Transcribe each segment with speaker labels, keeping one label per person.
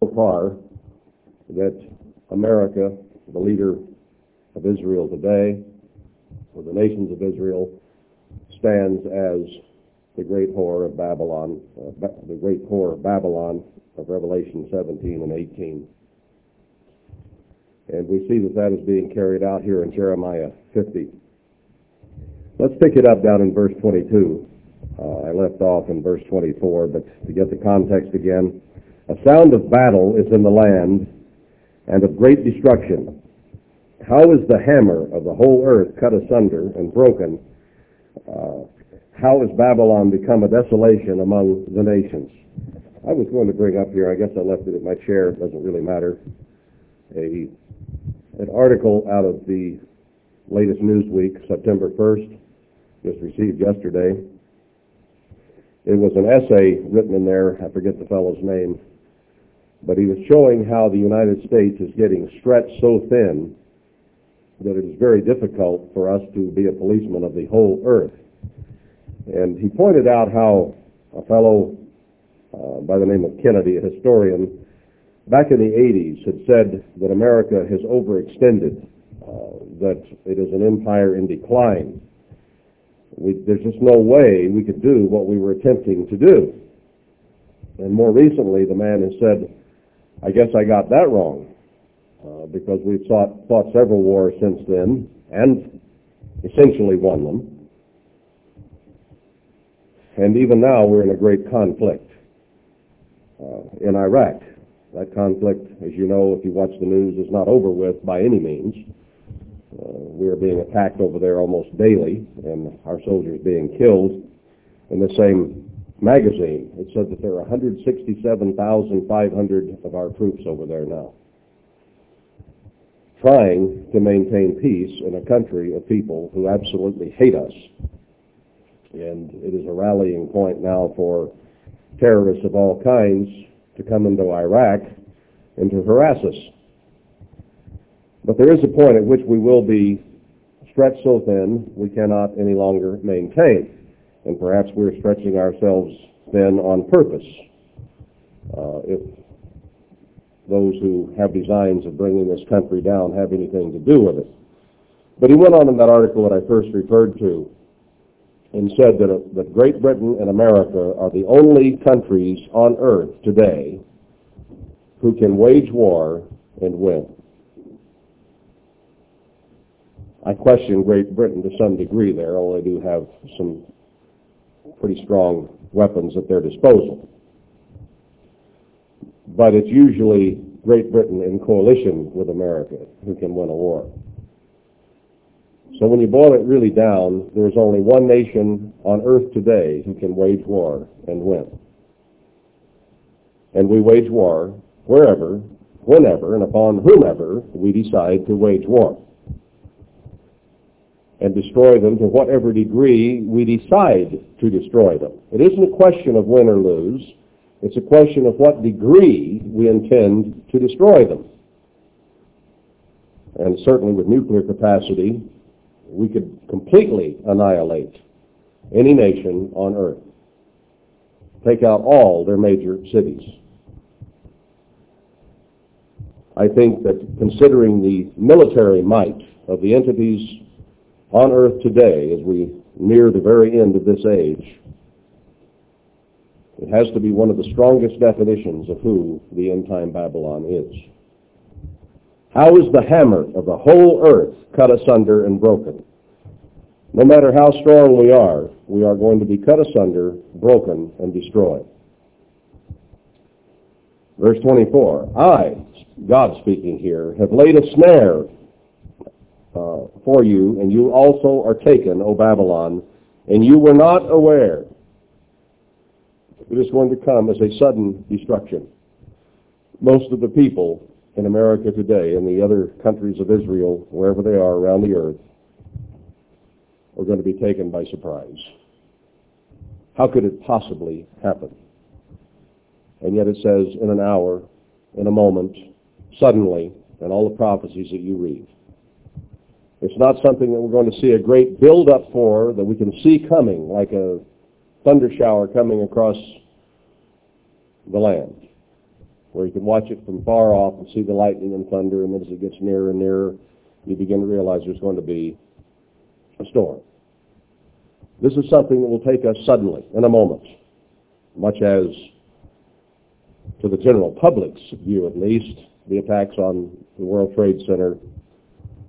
Speaker 1: so far that America, the leader of Israel today, or the nations of Israel, stands as the great whore of Babylon, uh, the great whore of Babylon of Revelation 17 and 18. And we see that that is being carried out here in Jeremiah 50. Let's pick it up down in verse 22. Uh, I left off in verse 24, but to get the context again, a sound of battle is in the land and of great destruction. How is the hammer of the whole earth cut asunder and broken? Uh, how has Babylon become a desolation among the nations? I was going to bring up here, I guess I left it at my chair, it doesn't really matter, a, an article out of the latest Newsweek, September 1st, just received yesterday. It was an essay written in there, I forget the fellow's name, but he was showing how the United States is getting stretched so thin that it is very difficult for us to be a policeman of the whole earth. And he pointed out how a fellow uh, by the name of Kennedy, a historian, back in the 80s had said that America has overextended, uh, that it is an empire in decline. We, there's just no way we could do what we were attempting to do. And more recently, the man has said, I guess I got that wrong, uh, because we've fought, fought several wars since then, and essentially won them. And even now, we're in a great conflict uh, in Iraq. That conflict, as you know, if you watch the news, is not over with by any means. Uh, we are being attacked over there almost daily, and our soldiers being killed. In the same magazine, it said that there are 167,500 of our troops over there now, trying to maintain peace in a country of people who absolutely hate us. And it is a rallying point now for terrorists of all kinds to come into Iraq and to harass us. But there is a point at which we will be stretched so thin we cannot any longer maintain. And perhaps we're stretching ourselves thin on purpose. Uh, if those who have designs of bringing this country down have anything to do with it. But he went on in that article that I first referred to and said that, uh, that Great Britain and America are the only countries on earth today who can wage war and win. I question Great Britain to some degree there, although they do have some pretty strong weapons at their disposal. But it's usually Great Britain in coalition with America who can win a war. So when you boil it really down, there's only one nation on earth today who can wage war and win. And we wage war wherever, whenever, and upon whomever we decide to wage war. And destroy them to whatever degree we decide to destroy them. It isn't a question of win or lose. It's a question of what degree we intend to destroy them. And certainly with nuclear capacity, we could completely annihilate any nation on earth. Take out all their major cities. I think that considering the military might of the entities on earth today as we near the very end of this age, it has to be one of the strongest definitions of who the end-time Babylon is. How is the hammer of the whole earth cut asunder and broken? No matter how strong we are, we are going to be cut asunder, broken, and destroyed. Verse 24, I, God speaking here, have laid a snare uh, for you, and you also are taken, O Babylon, and you were not aware. It is going to come as a sudden destruction. Most of the people in America today and the other countries of Israel, wherever they are around the earth, are going to be taken by surprise. How could it possibly happen? And yet it says in an hour, in a moment, suddenly, and all the prophecies that you read. It's not something that we're going to see a great build-up for that we can see coming like a thunder shower coming across the land. where you can watch it from far off and see the lightning and thunder, and then as it gets nearer and nearer, you begin to realize there's going to be a storm. This is something that will take us suddenly, in a moment, much as, to the general public's view at least, the attacks on the World Trade Center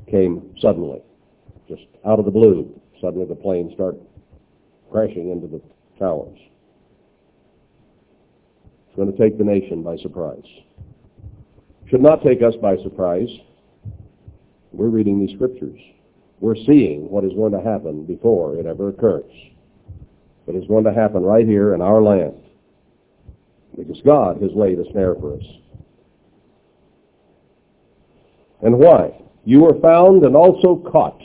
Speaker 1: came suddenly, just out of the blue. Suddenly the planes start crashing into the towers. It's going to take the nation by surprise. Should not take us by surprise. We're reading these scriptures. We're seeing what is going to happen before it ever occurs. It's going to happen right here in our land. Because God has laid a snare for us. And why? You were found and also caught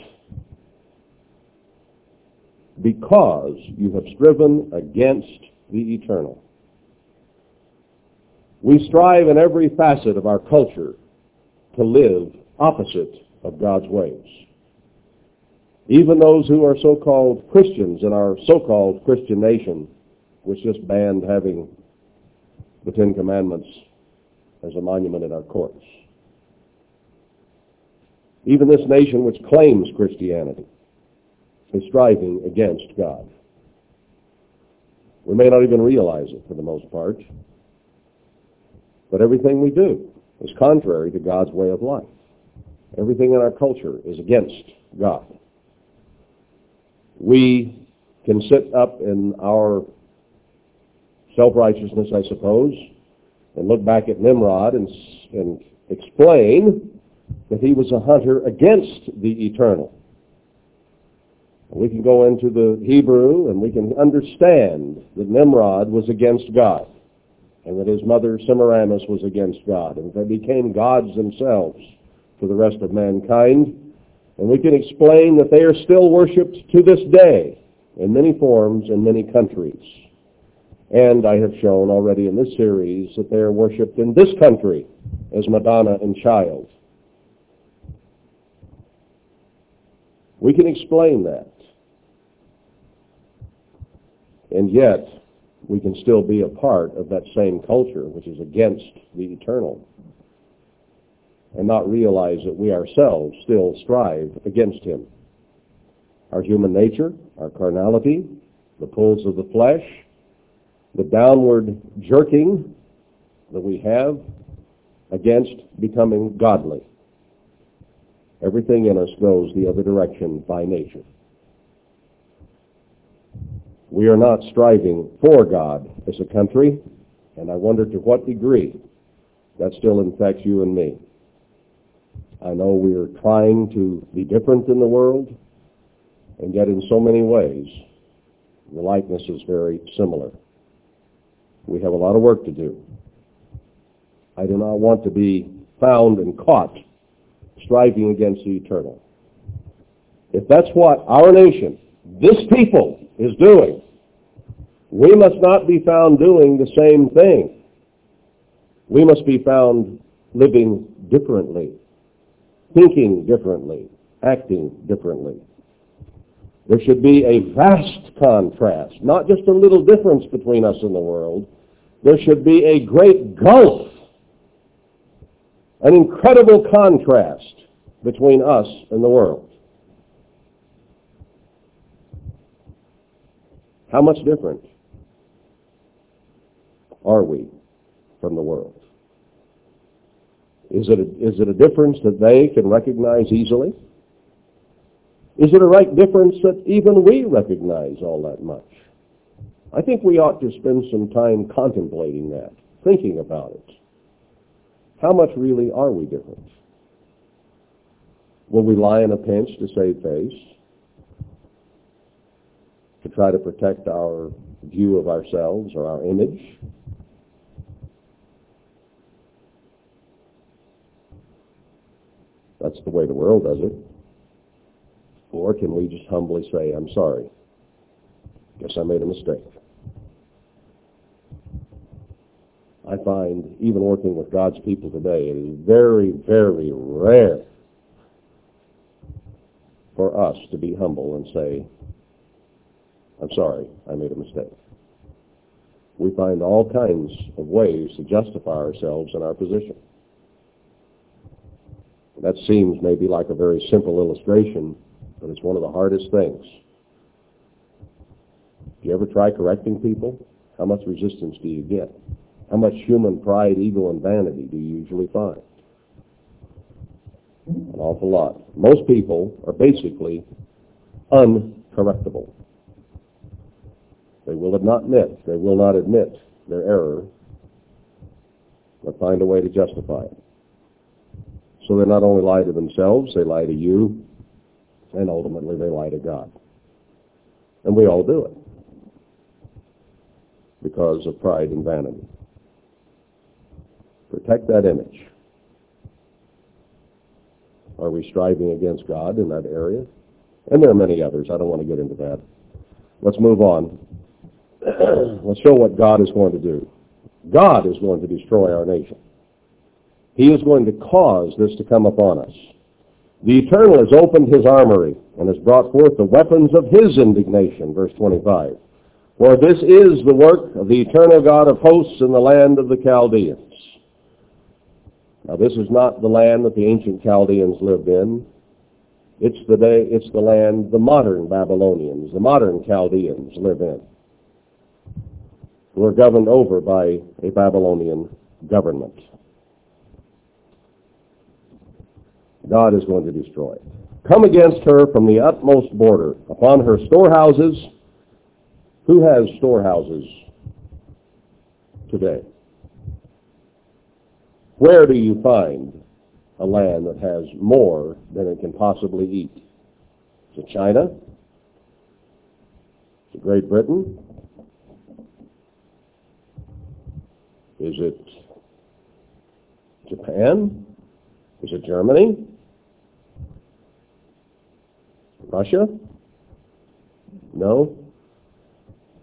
Speaker 1: because you have striven against the eternal. We strive in every facet of our culture to live opposite of God's ways. Even those who are so-called Christians in our so-called Christian nation, which just banned having the Ten Commandments as a monument in our courts. Even this nation which claims Christianity is striving against God. We may not even realize it for the most part, but everything we do is contrary to God's way of life. Everything in our culture is against God. We can sit up in our self-righteousness, I suppose, and look back at Nimrod and, and explain that he was a hunter against the eternal. We can go into the Hebrew and we can understand that Nimrod was against God and that his mother Semiramis was against God and they became gods themselves for the rest of mankind. And we can explain that they are still worshipped to this day in many forms in many countries. And I have shown already in this series that they are worshipped in this country as Madonna and Child. We can explain that. And yet, we can still be a part of that same culture which is against the eternal and not realize that we ourselves still strive against him. Our human nature, our carnality, the pulls of the flesh, the downward jerking that we have against becoming godly. Everything in us goes the other direction by nature. We are not striving for God as a country, and I wonder to what degree that still infects you and me. I know we are trying to be different in the world, and yet in so many ways, the likeness is very similar. We have a lot of work to do. I do not want to be found and caught striving against the eternal. If that's what our nation, this people, is doing, we must not be found doing the same thing. We must be found living differently, thinking differently, acting differently. There should be a vast contrast, not just a little difference between us and the world. There should be a great gulf, an incredible contrast between us and the world. How much different are we from the world? Is it, a, is it a difference that they can recognize easily? Is it a right difference that even we recognize all that much? I think we ought to spend some time contemplating that, thinking about it. How much really are we different? Will we lie in a pinch to save face? To try to protect our view of ourselves or our image? That's the way the world does it. Or can we just humbly say, I'm sorry. Guess I made a mistake. I find, even working with God's people today, it is very, very rare for us to be humble and say, I'm sorry, I made a mistake. we find all kinds of ways to justify ourselves and our position. That seems maybe like a very simple illustration, but it's one of the hardest things. Do you ever try correcting people? How much resistance do you get? How much human pride, ego, and vanity do you usually find? An awful lot. Most people are basically uncorrectable. They will not admit, they will not admit their error, but find a way to justify it. So they not only lie to themselves, they lie to you, and ultimately they lie to God. And we all do it because of pride and vanity. Protect that image. Are we striving against God in that area? And there are many others. I don't want to get into that. Let's move on. Let's show what God is going to do. God is going to destroy our nation. He is going to cause this to come upon us. The Eternal has opened his armory and has brought forth the weapons of his indignation, verse 25. For this is the work of the eternal God of hosts in the land of the Chaldeans. Now this is not the land that the ancient Chaldeans lived in. It's the day, it's the land the modern Babylonians, the modern Chaldeans live in. Who are governed over by a Babylonian government. God is going to destroy it. Come against her from the utmost border, upon her storehouses. Who has storehouses today? Where do you find a land that has more than it can possibly eat? Is it China? Is it Great Britain? Is it Japan? Is it Germany? Russia? No.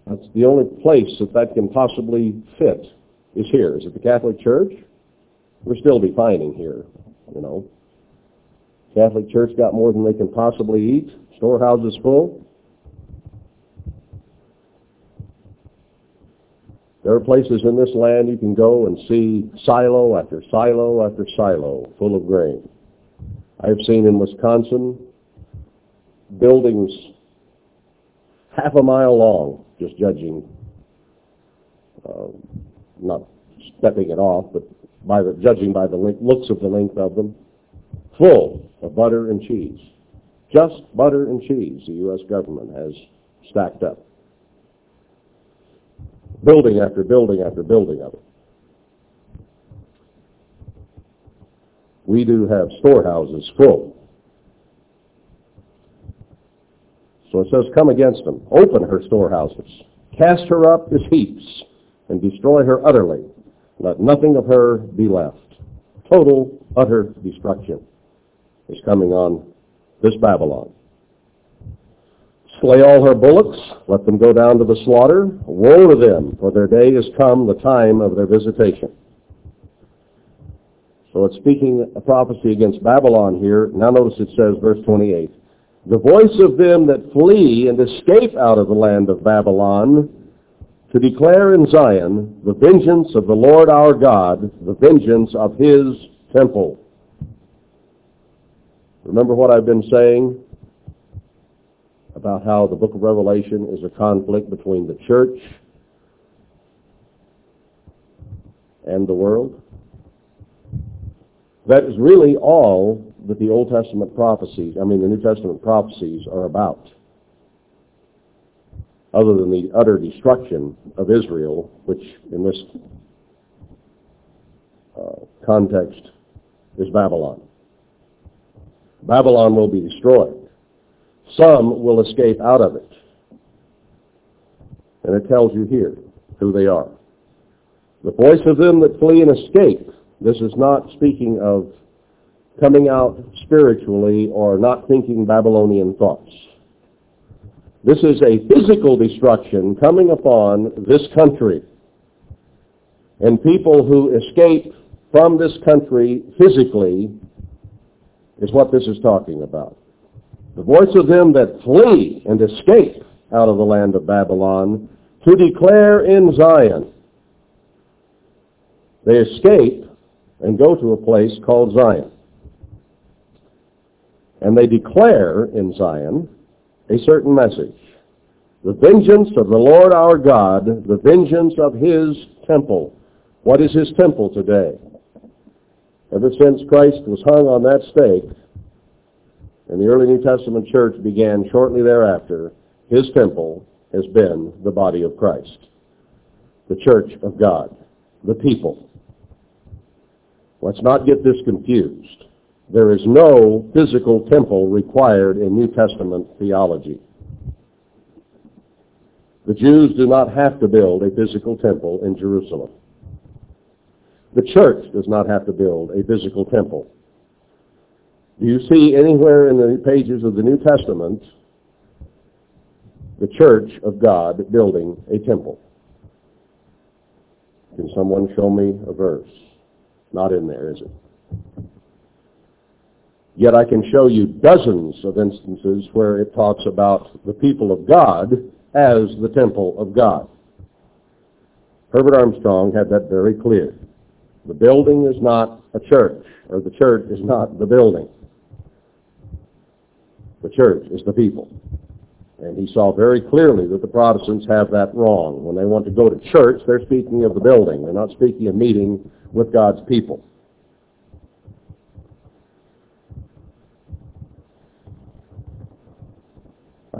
Speaker 1: That's the only place that that can possibly fit is here. Is it the Catholic Church? We're still defining here, you know. Catholic Church got more than they can possibly eat. Storehouses full. There are places in this land you can go and see silo after silo after silo full of grain. I have seen in Wisconsin buildings half a mile long, just judging, uh, not stepping it off, but by the, judging by the looks of the length of them, full of butter and cheese. Just butter and cheese the U.S. government has stacked up. Building after building after building of it. We do have storehouses full. So it says, come against them. Open her storehouses. Cast her up as heaps and destroy her utterly. Let nothing of her be left. Total, utter destruction is coming on this Babylon. Slay all her bullocks, let them go down to the slaughter. Woe to them, for their day is come, the time of their visitation. So it's speaking a prophecy against Babylon here. Now notice it says, verse 28, The voice of them that flee and escape out of the land of Babylon to declare in Zion the vengeance of the Lord our God, the vengeance of his temple. Remember what I've been saying about how the book of Revelation is a conflict between the church and the world? That is really all that the Old Testament prophecies, I mean the New Testament prophecies are about other than the utter destruction of Israel, which in this uh, context is Babylon. Babylon will be destroyed. Some will escape out of it. And it tells you here who they are. The voice of them that flee and escape. This is not speaking of coming out spiritually or not thinking Babylonian thoughts. This is a physical destruction coming upon this country. And people who escape from this country physically is what this is talking about. The voice of them that flee and escape out of the land of Babylon to declare in Zion. They escape and go to a place called Zion. And they declare in Zion a certain message. The vengeance of the Lord our God, the vengeance of his temple. What is his temple today? Ever since Christ was hung on that stake, and the early New Testament church began shortly thereafter, his temple has been the body of Christ, the church of God, the people. Let's not get this confused. There is no physical temple required in New Testament theology. The Jews do not have to build a physical temple in Jerusalem. The church does not have to build a physical temple. Do you see anywhere in the pages of the New Testament the church of God building a temple? Can someone show me a verse? Not in there, is it? Yet I can show you dozens of instances where it talks about the people of God as the temple of God. Herbert Armstrong had that very clear. The building is not a church, or the church is not the building. The church is the people. And he saw very clearly that the Protestants have that wrong. When they want to go to church, they're speaking of the building. They're not speaking of meeting with God's people.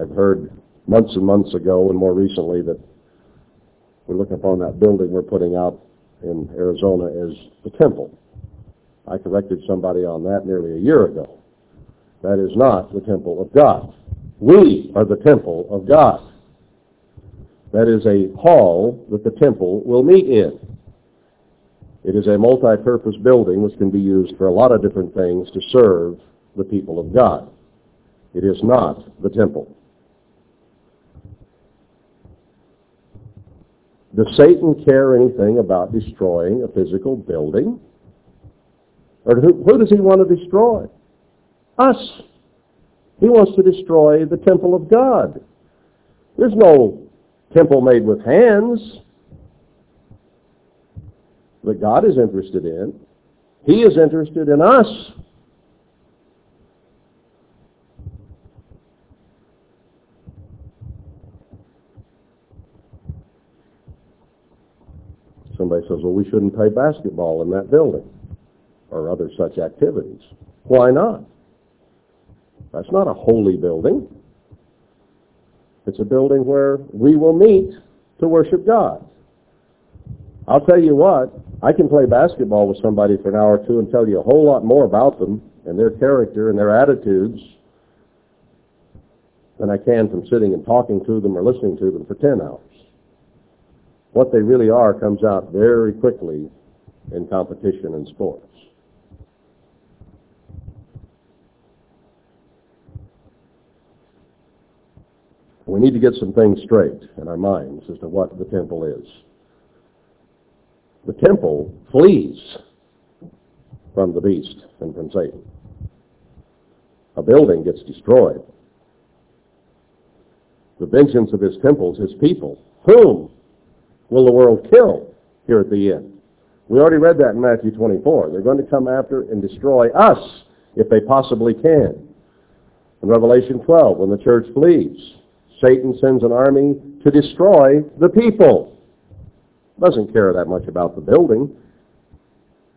Speaker 1: I've heard months and months ago and more recently that we're looking upon that building we're putting out in Arizona as the temple. I corrected somebody on that nearly a year ago. That is not the temple of God. We are the temple of God. That is a hall that the temple will meet in. It is a multi-purpose building which can be used for a lot of different things to serve the people of God. It is not the temple. Does Satan care anything about destroying a physical building? Or who, who does he want to destroy? Us. He wants to destroy the temple of God. There's no temple made with hands that God is interested in. He is interested in us. Somebody says, well, we shouldn't play basketball in that building or other such activities. Why not? That's not a holy building. It's a building where we will meet to worship God. I'll tell you what, I can play basketball with somebody for an hour or two and tell you a whole lot more about them and their character and their attitudes than I can from sitting and talking to them or listening to them for 10 hours. What they really are comes out very quickly in competition and sports. We need to get some things straight in our minds as to what the temple is. The temple flees from the beast and from Satan. A building gets destroyed. The vengeance of his temples, his people. Whom will the world kill here at the end? We already read that in Matthew 24. They're going to come after and destroy us if they possibly can. In Revelation 12, when the church flees, Satan sends an army to destroy the people. Doesn't care that much about the building.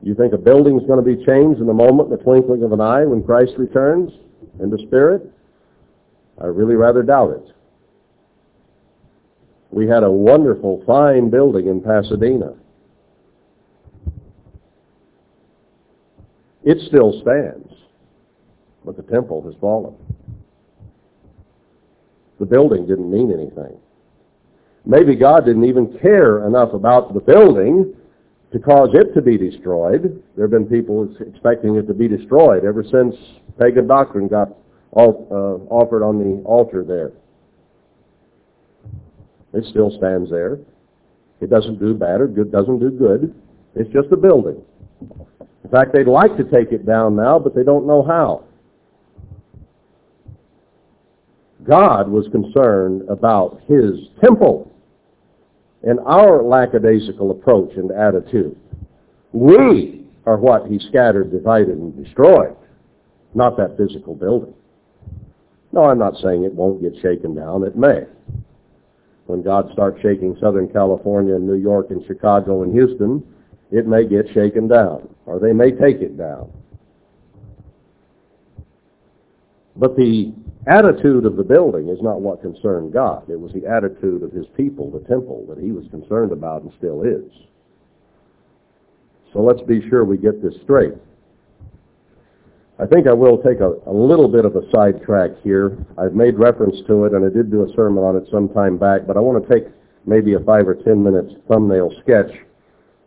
Speaker 1: You think a building's going to be changed in a moment, in the twinkling of an eye, when Christ returns in the Spirit? I really rather doubt it. We had a wonderful, fine building in Pasadena. It still stands, but the temple has fallen. The building didn't mean anything. Maybe God didn't even care enough about the building to cause it to be destroyed. There have been people expecting it to be destroyed ever since pagan doctrine got uh, offered on the altar there. It still stands there. It doesn't do bad or good, doesn't do good. It's just a building. In fact, they'd like to take it down now, but they don't know how. God was concerned about his temple. and our lackadaisical approach and attitude. We are what he scattered, divided, and destroyed, not that physical building. No, I'm not saying it won't get shaken down. It may. When God starts shaking Southern California and New York and Chicago and Houston, it may get shaken down, or they may take it down. But the attitude of the building is not what concerned God. It was the attitude of his people, the temple, that he was concerned about and still is. So let's be sure we get this straight. I think I will take a, a little bit of a sidetrack here. I've made reference to it, and I did do a sermon on it some time back, but I want to take maybe a five or ten minutes thumbnail sketch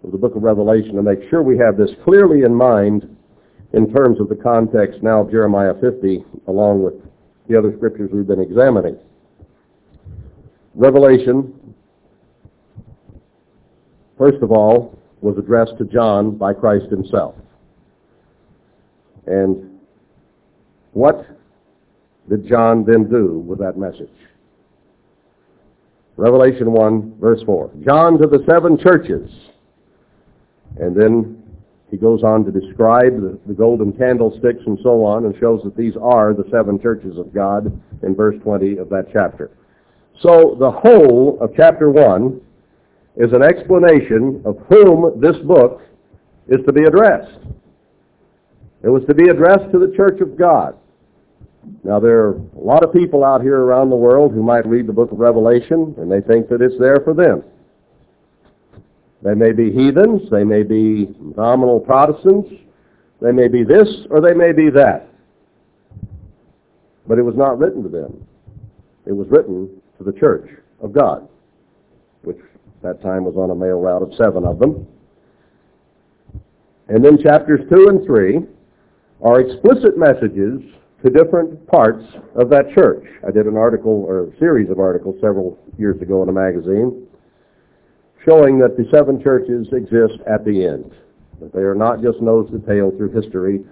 Speaker 1: of the book of Revelation to make sure we have this clearly in mind in terms of the context now of Jeremiah 50, along with the other scriptures we've been examining. Revelation, first of all, was addressed to John by Christ himself. And what did John then do with that message? Revelation 1, verse 4. John to the seven churches. And then he goes on to describe the, the, golden candlesticks and so on and shows that these are the seven churches of God in verse 20 of that chapter. So the whole of chapter 1 is an explanation of whom this book is to be addressed. It was to be addressed to the church of God. Now there are a lot of people out here around the world who might read the book of Revelation and they think that it's there for them. They may be heathens, they may be nominal Protestants, they may be this or they may be that. But it was not written to them. It was written to the church of God, which at that time was on a mail route of seven of them. And then chapters 2 and 3 are explicit messages to different parts of that church. I did an article or a series of articles several years ago in a magazine showing that the seven churches exist at the end. That they are not just nose to tail through history,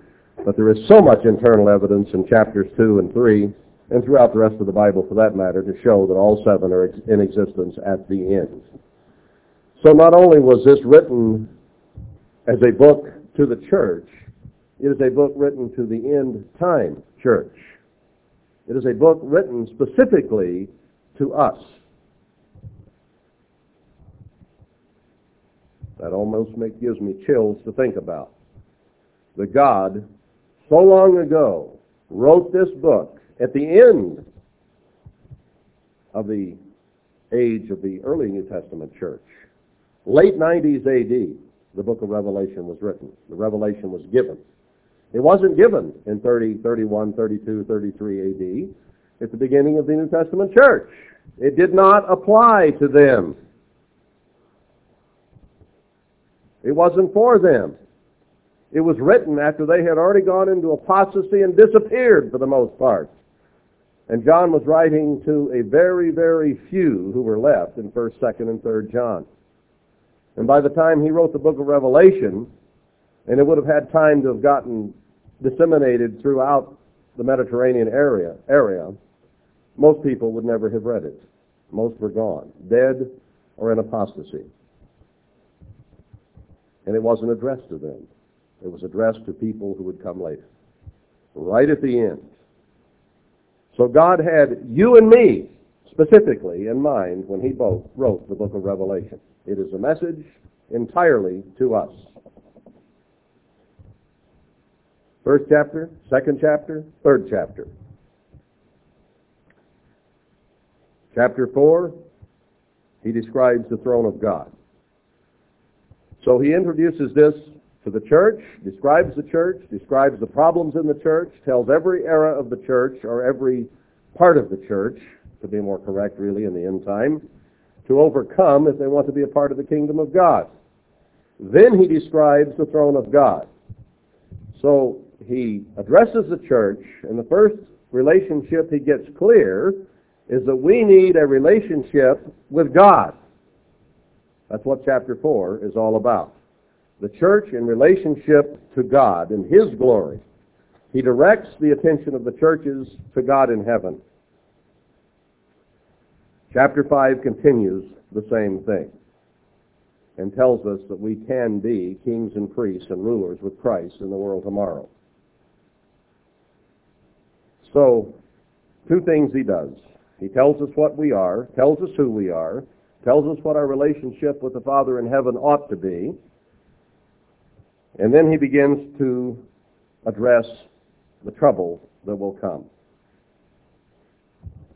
Speaker 1: but there is so much internal evidence in chapters 2 and 3, and throughout the rest of the Bible for that matter, to show that all seven are in existence at the end. So not only was this written as a book to the church, it is a book written to the end time church. It is a book written specifically to us. That almost make, gives me chills to think about. The God, so long ago, wrote this book at the end of the age of the early New Testament church. Late 90s AD, the book of Revelation was written. The revelation was given. It wasn't given in 30, 31, 32, 33 AD. At the beginning of the New Testament church. It did not apply to them. It wasn't for them. It was written after they had already gone into apostasy and disappeared for the most part. And John was writing to a very, very few who were left in 1st, 2nd, and 3rd John. And by the time he wrote the book of Revelation, and it would have had time to have gotten disseminated throughout the Mediterranean area, area, most people would never have read it. Most were gone, dead or in apostasy. And it wasn't addressed to them. It was addressed to people who would come later. Right at the end. So God had you and me specifically in mind when he both wrote the book of Revelation. It is a message entirely to us. First chapter, second chapter, third chapter. Chapter 4, he describes the throne of God. So he introduces this to the church, describes the church, describes the problems in the church, tells every era of the church, or every part of the church, to be more correct really in the end time, to overcome if they want to be a part of the kingdom of God. Then he describes the throne of God. So he addresses the church, and the first relationship he gets clear is that we need a relationship with God. That's what chapter 4 is all about. The church in relationship to God and His glory. He directs the attention of the churches to God in heaven. Chapter 5 continues the same thing and tells us that we can be kings and priests and rulers with Christ in the world tomorrow. So, two things he does. He tells us what we are, tells us who we are, tells us what our relationship with the Father in heaven ought to be, and then he begins to address the trouble that will come.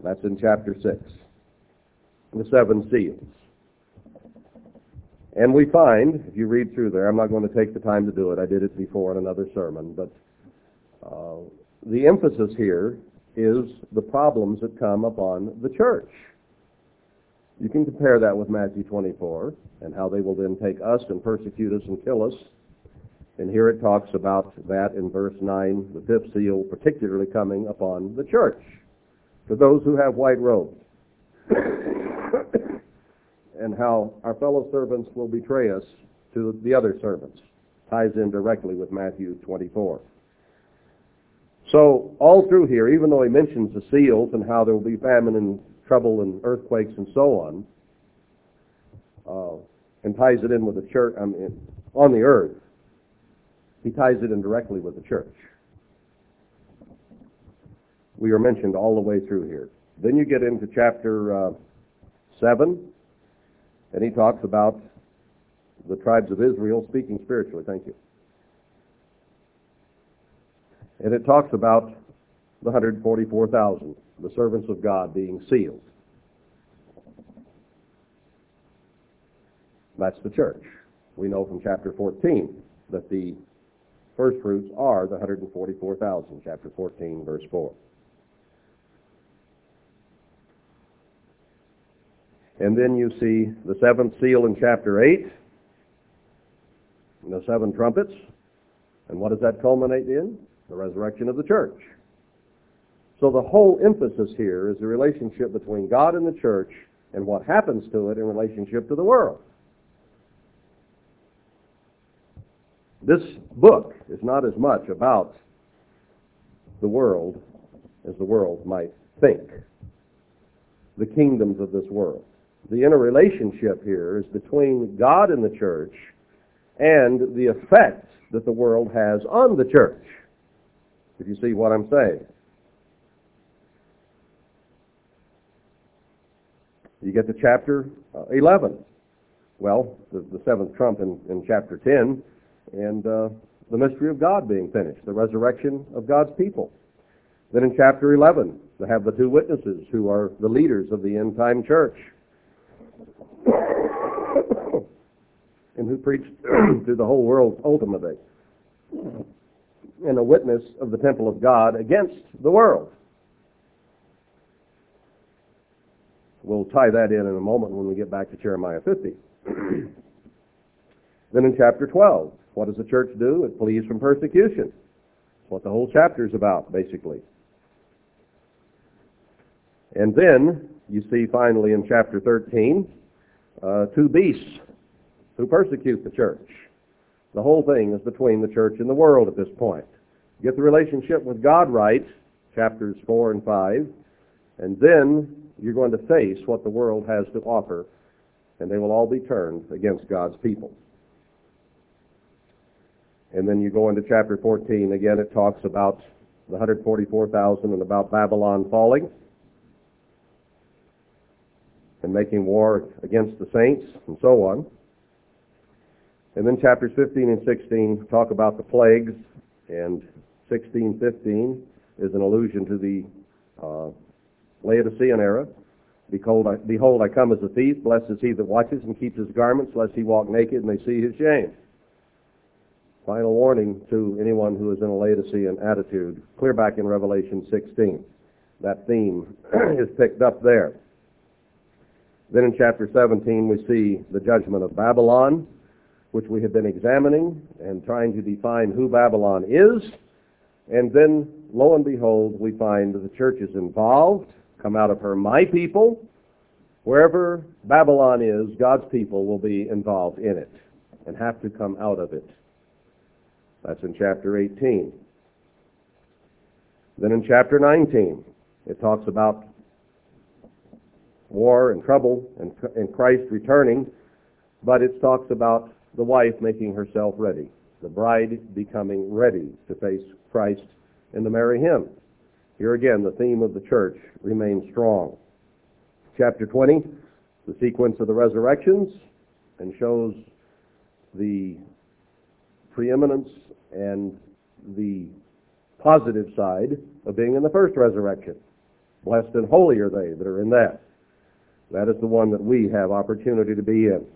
Speaker 1: That's in chapter 6. The seven seals. And we find, if you read through there, I'm not going to take the time to do it. I did it before in another sermon, but uh, the emphasis here is the problems that come upon the church. You can compare that with Matthew 24 and how they will then take us and persecute us and kill us. And here it talks about that in verse 9, the fifth seal particularly coming upon the church, for those who have white robes. and how our fellow servants will betray us to the other servants. Ties in directly with Matthew 24. So all through here, even though he mentions the seals and how there will be famine and trouble and earthquakes and so on, uh, and ties it in with the church I mean, on the earth, he ties it in directly with the church. We are mentioned all the way through here. Then you get into chapter uh, 7, and he talks about the tribes of Israel speaking spiritually. Thank you. And it talks about the 144,000, the servants of God being sealed. That's the church. We know from chapter 14 that the first fruits are the 144,000, chapter 14, verse 4. And then you see the seventh seal in chapter 8, and the seven trumpets. And what does that culminate in? The resurrection of the church. So the whole emphasis here is the relationship between God and the church and what happens to it in relationship to the world. This book is not as much about the world as the world might think. The kingdoms of this world. The interrelationship here is between God and the church and the effect that the world has on the church. If you see what I'm saying. You get to chapter uh, 11. Well, the, the seventh trump in, in chapter 10, and uh, the mystery of God being finished, the resurrection of God's people. Then in chapter 11, they have the two witnesses who are the leaders of the end time church. and who preached to the whole world ultimately, and a witness of the temple of God against the world. We'll tie that in in a moment when we get back to Jeremiah 50. then in chapter 12, what does the church do? It flees from persecution. That's what the whole chapter is about, basically. And then you see finally in chapter 13 uh, two beasts who persecute the church. The whole thing is between the church and the world at this point. Get the relationship with God right, chapters 4 and 5, and then you're going to face what the world has to offer, and they will all be turned against God's people. And then you go into chapter 14. Again, it talks about the 144,000 and about Babylon falling and making war against the saints and so on. And then chapters 15 and 16 talk about the plagues, and 16:15 is an allusion to the uh, Laodicean era. Behold I, behold, I come as a thief. Blessed is he that watches and keeps his garments, lest he walk naked and they see his shame. Final warning to anyone who is in a Laodicean attitude. Clear back in Revelation 16. That theme is picked up there. Then in chapter 17 we see the judgment of Babylon, which we have been examining and trying to define who Babylon is. And then, lo and behold, we find the church is involved. Come out of her, my people. Wherever Babylon is, God's people will be involved in it and have to come out of it. That's in chapter 18. Then in chapter 19, it talks about war and trouble and, and Christ returning, but it talks about the wife making herself ready, the bride becoming ready to face Christ and to marry him. Here again, the theme of the church remains strong. Chapter 20, the sequence of the resurrections, and shows the preeminence and the positive side of being in the first resurrection. Blessed and holy are they that are in that. That is the one that we have opportunity to be in.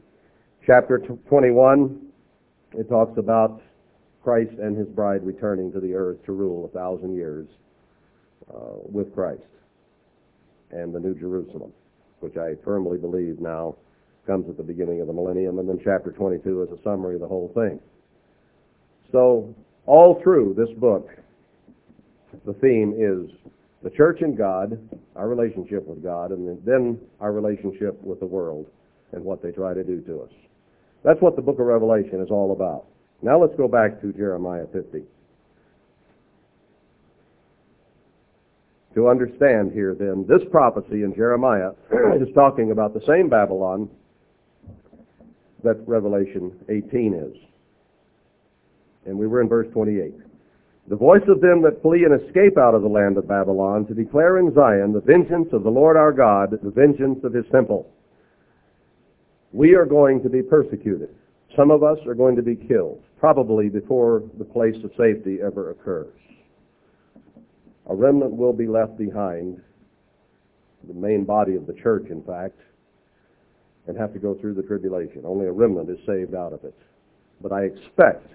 Speaker 1: Chapter 21, it talks about Christ and his bride returning to the earth to rule a thousand years uh, with Christ and the New Jerusalem, which I firmly believe now comes at the beginning of the millennium. And then chapter 22 is a summary of the whole thing. So all through this book, the theme is the church and God, our relationship with God, and then our relationship with the world and what they try to do to us. That's what the book of Revelation is all about. Now let's go back to Jeremiah 50. To understand here then, this prophecy in Jeremiah is talking about the same Babylon that Revelation 18 is. And we were in verse 28. The voice of them that flee and escape out of the land of Babylon to declare in Zion the vengeance of the Lord our God, the vengeance of his temple. We are going to be persecuted. Some of us are going to be killed, probably before the place of safety ever occurs. A remnant will be left behind, the main body of the church, in fact, and have to go through the tribulation. Only a remnant is saved out of it. But I expect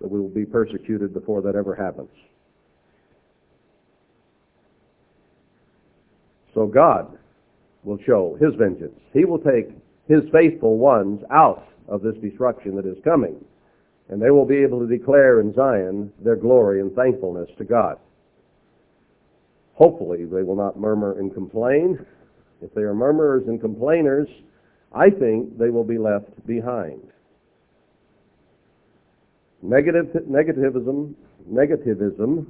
Speaker 1: that we will be persecuted before that ever happens. So God will show his vengeance. He will take his faithful ones out of this destruction that is coming. And they will be able to declare in Zion their glory and thankfulness to God. Hopefully they will not murmur and complain. If they are murmurers and complainers, I think they will be left behind. Negative, negativism, negativism,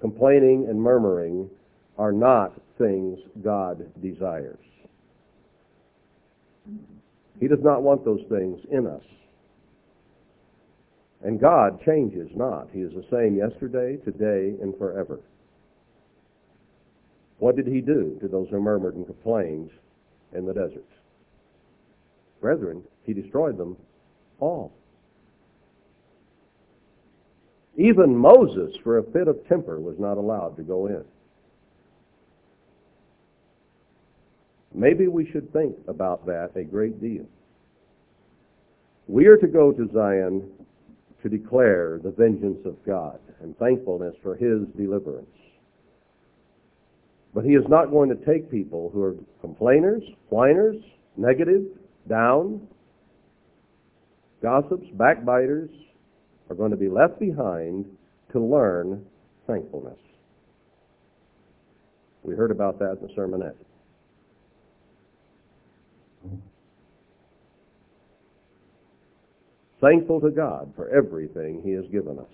Speaker 1: complaining and murmuring are not things God desires. He does not want those things in us. And God changes not. He is the same yesterday, today, and forever. What did he do to those who murmured and complained in the desert? Brethren, he destroyed them all. Even Moses, for a fit of temper, was not allowed to go in. Maybe we should think about that a great deal. We are to go to Zion to declare the vengeance of God and thankfulness for his deliverance. But he is not going to take people who are complainers, whiners, negative, down, gossips, backbiters, are going to be left behind to learn thankfulness. We heard about that in the sermonette. Thankful to God for everything He has given us.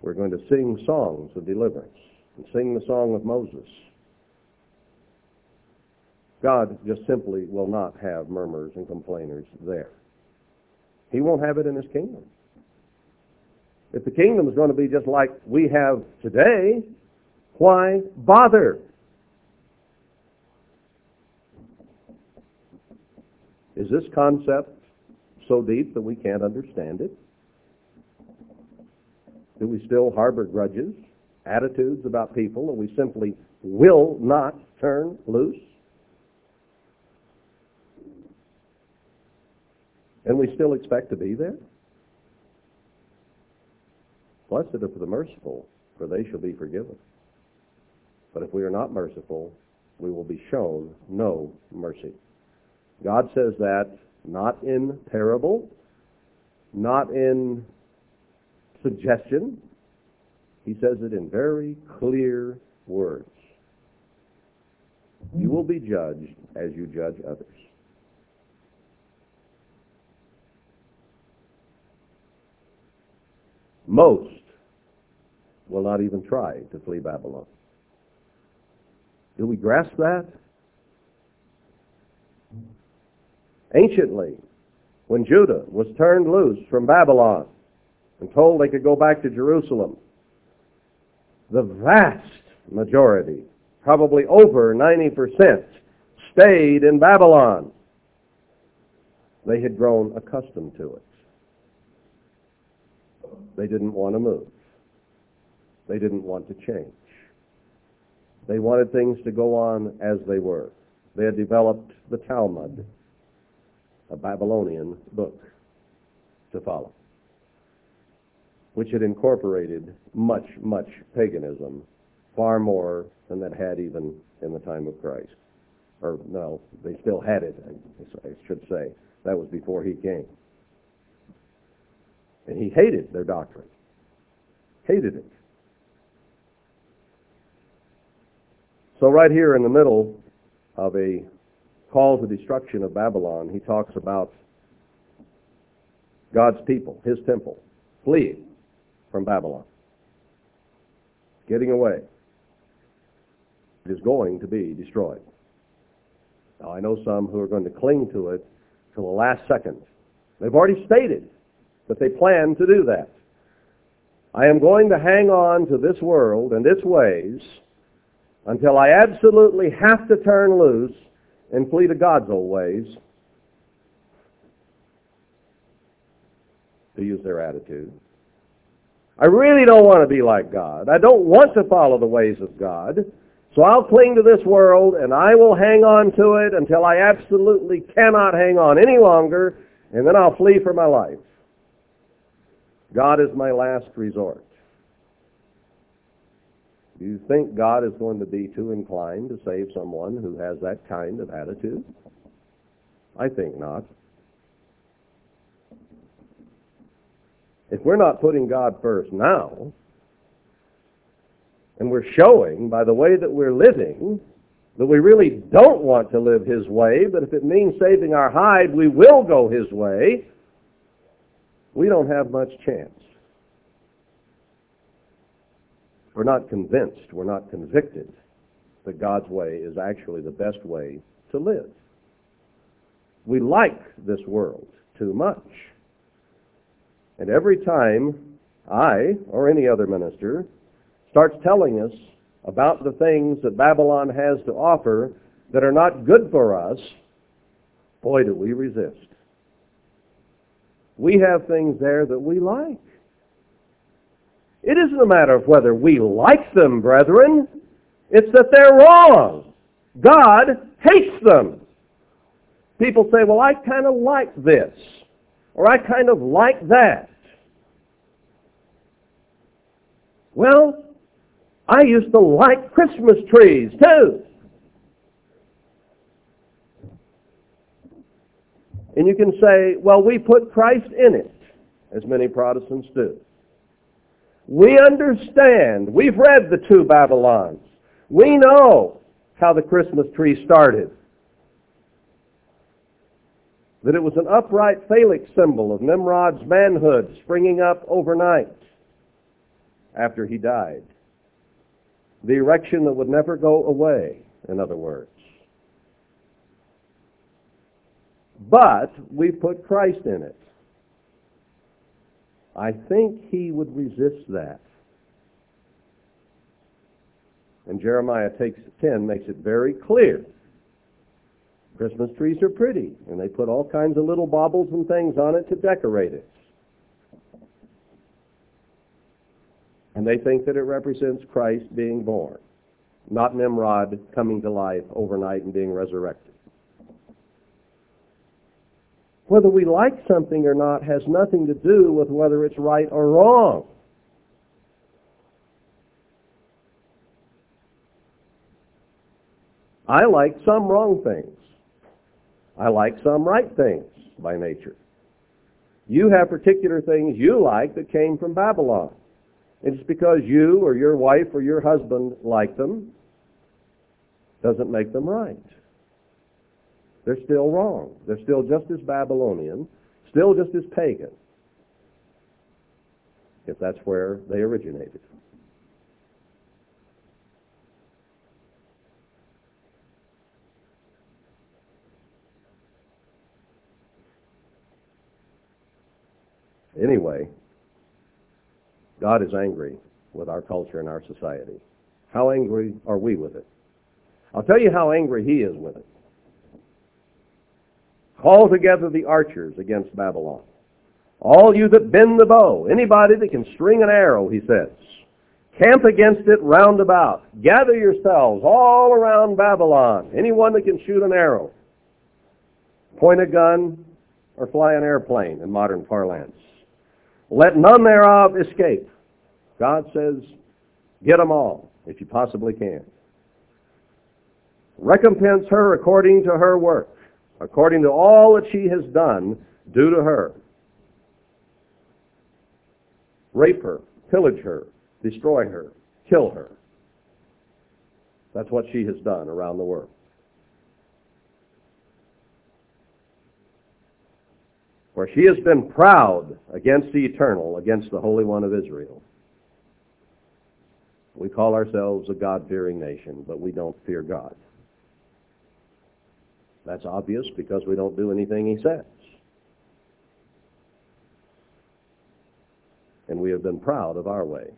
Speaker 1: We're going to sing songs of deliverance and sing the song of Moses. God just simply will not have murmurers and complainers there. He won't have it in his kingdom. If the kingdom is going to be just like we have today, why bother? Is this concept so deep that we can't understand it? Do we still harbor grudges, attitudes about people that we simply will not turn loose? And we still expect to be there? Blessed are the merciful, for they shall be forgiven. But if we are not merciful, we will be shown no mercy. God says that not in parable, not in suggestion. He says it in very clear words. You will be judged as you judge others. Most will not even try to flee Babylon. Do we grasp that? Anciently, when Judah was turned loose from Babylon and told they could go back to Jerusalem, the vast majority, probably over 90%, stayed in Babylon. They had grown accustomed to it. They didn't want to move. They didn't want to change. They wanted things to go on as they were. They had developed the Talmud, a Babylonian book, to follow, which had incorporated much, much paganism, far more than that had even in the time of Christ. Or, no, they still had it, I should say. That was before he came. And he hated their doctrine. Hated it. So right here in the middle of a call the destruction of Babylon, he talks about God's people, his temple, fleeing from Babylon, getting away. It is going to be destroyed. Now, I know some who are going to cling to it till the last second. They've already stated that they plan to do that. I am going to hang on to this world and its ways until I absolutely have to turn loose and flee to God's old ways, to use their attitude. I really don't want to be like God. I don't want to follow the ways of God. So I'll cling to this world and I will hang on to it until I absolutely cannot hang on any longer and then I'll flee for my life. God is my last resort. Do you think God is going to be too inclined to save someone who has that kind of attitude? I think not. If we're not putting God first now, and we're showing by the way that we're living that we really don't want to live His way, but if it means saving our hide, we will go His way, we don't have much chance. We're not convinced, we're not convicted that God's way is actually the best way to live. We like this world too much. And every time I, or any other minister, starts telling us about the things that Babylon has to offer that are not good for us, boy, do we resist. We have things there that we like. It isn't a matter of whether we like them, brethren. It's that they're wrong. God hates them. People say, well, I kind of like this, or I kind of like that. Well, I used to like Christmas trees, too. And you can say, well, we put Christ in it, as many Protestants do. We understand. We've read the two Babylons. We know how the Christmas tree started. That it was an upright phallic symbol of Nimrod's manhood springing up overnight after he died. The erection that would never go away, in other words. But we put Christ in it. I think he would resist that. And Jeremiah takes 10 makes it very clear. Christmas trees are pretty, and they put all kinds of little baubles and things on it to decorate it. And they think that it represents Christ being born, not Nimrod coming to life overnight and being resurrected. Whether we like something or not has nothing to do with whether it's right or wrong. I like some wrong things. I like some right things by nature. You have particular things you like that came from Babylon. It's because you or your wife or your husband like them doesn't make them right. They're still wrong. They're still just as Babylonian, still just as pagan, if that's where they originated. Anyway, God is angry with our culture and our society. How angry are we with it? I'll tell you how angry he is with it. Call together the archers against Babylon. All you that bend the bow, anybody that can string an arrow, he says. Camp against it round about. Gather yourselves all around Babylon. Anyone that can shoot an arrow. Point a gun or fly an airplane in modern parlance. Let none thereof escape. God says, get them all if you possibly can. Recompense her according to her work, according to all that she has done, do to her. Rape her, pillage her, destroy her, kill her. That's what she has done around the world. For she has been proud against the eternal, against the Holy One of Israel. We call ourselves a God-fearing nation, but we don't fear God. That's obvious because we don't do anything he says. And we have been proud of our way.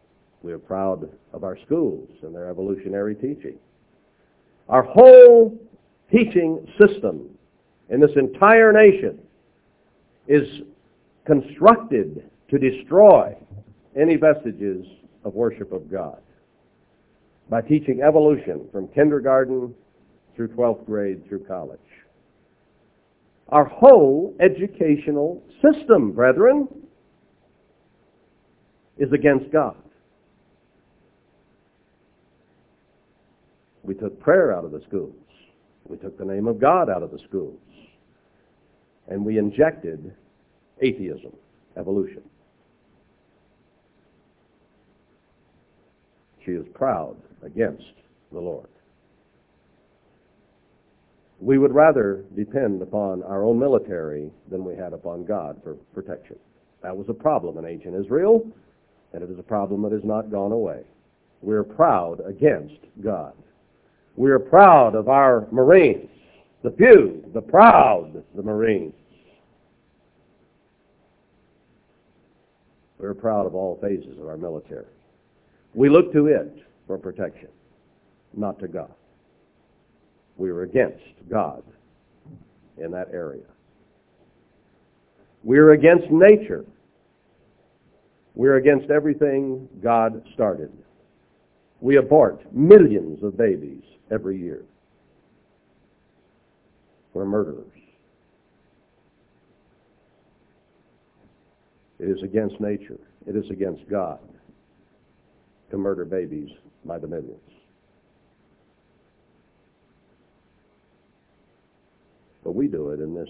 Speaker 1: We are proud of our schools and their evolutionary teaching. Our whole teaching system in this entire nation is constructed to destroy any vestiges of worship of God by teaching evolution from kindergarten through 12th grade through college. Our whole educational system, brethren, is against God. We took prayer out of the schools. We took the name of God out of the schools. And we injected atheism, evolution. She is proud against the Lord. We would rather depend upon our own military than we had upon God for protection. That was a problem in ancient Israel, and it is a problem that has not gone away. We're proud against God. We are proud of our Marines, the few, the proud, the Marines. We're proud of all phases of our military. We look to it for protection, not to God. We are against God in that area. We're against nature. We're against everything God started. We abort millions of babies every year. We're murderers. It is against nature. It is against God to murder babies by the millions. But we do it in this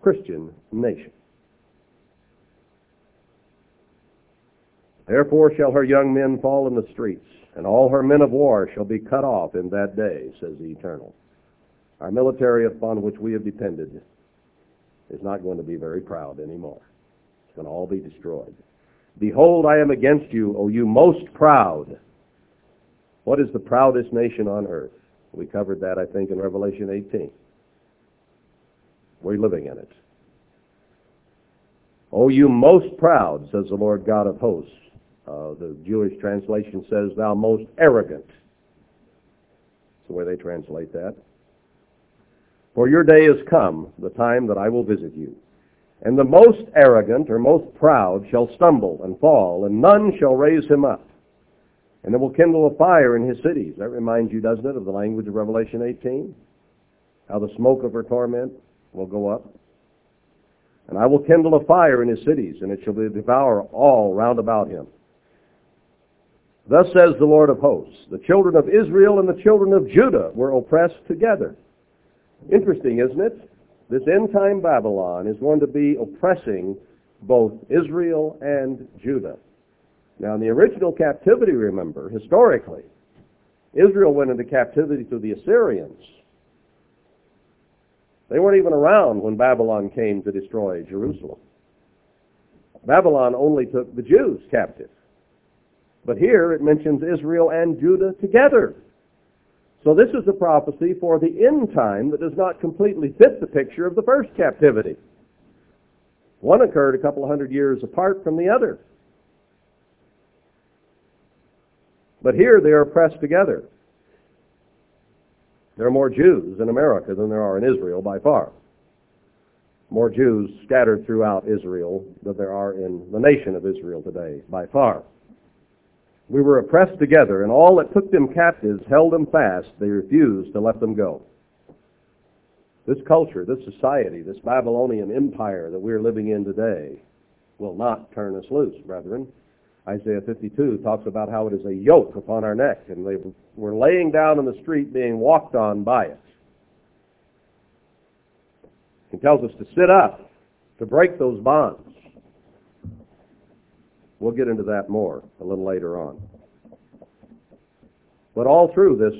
Speaker 1: Christian nation. Therefore shall her young men fall in the streets, and all her men of war shall be cut off in that day, says the Eternal. Our military upon which we have depended is not going to be very proud anymore. It's going to all be destroyed. Behold, I am against you, O you most proud. What is the proudest nation on earth? We covered that, I think, in Revelation 18. We're living in it. O you most proud, says the Lord God of hosts. Uh, the Jewish translation says, thou most arrogant. That's the way they translate that. For your day is come, the time that I will visit you. And the most arrogant or most proud shall stumble and fall, and none shall raise him up. And it will kindle a fire in his cities. That reminds you, doesn't it, of the language of Revelation 18? How the smoke of her torment will go up. And I will kindle a fire in his cities, and it shall devour all round about him. Thus says the Lord of hosts, the children of Israel and the children of Judah were oppressed together. Interesting, isn't it? This end-time Babylon is going to be oppressing both Israel and Judah. Now, in the original captivity, remember, historically, Israel went into captivity to the Assyrians. They weren't even around when Babylon came to destroy Jerusalem. Babylon only took the Jews captive. But here it mentions Israel and Judah together. So this is a prophecy for the end time that does not completely fit the picture of the first captivity. One occurred a couple hundred years apart from the other. But here they are pressed together. There are more Jews in America than there are in Israel by far. More Jews scattered throughout Israel than there are in the nation of Israel today by far. We were oppressed together, and all that took them captives held them fast. They refused to let them go. This culture, this society, this Babylonian empire that we're living in today will not turn us loose, brethren. Isaiah 52 talks about how it is a yoke upon our neck, and they were laying down in the street being walked on by it. He tells us to sit up, to break those bonds. We'll get into that more a little later on. But all through this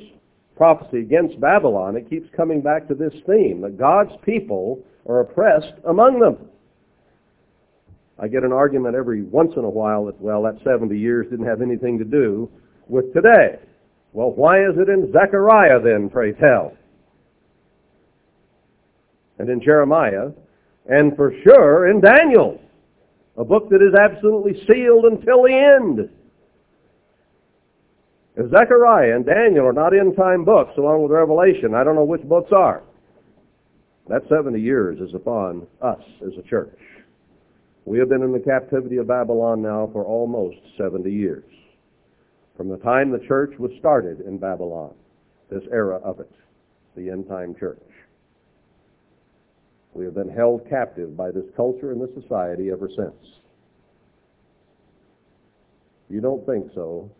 Speaker 1: prophecy against Babylon, it keeps coming back to this theme that God's people are oppressed among them. I get an argument every once in a while that, well, that 70 years didn't have anything to do with today. Well, why is it in Zechariah then, pray tell? And in Jeremiah, and for sure in Daniel, a book that is absolutely sealed until the end. If Zechariah and Daniel are not end-time books along with Revelation, I don't know which books are. That 70 years is upon us as a church. We have been in the captivity of Babylon now for almost 70 years. From the time the church was started in Babylon, this era of it, the end time church. We have been held captive by this culture and this society ever since. You don't think so?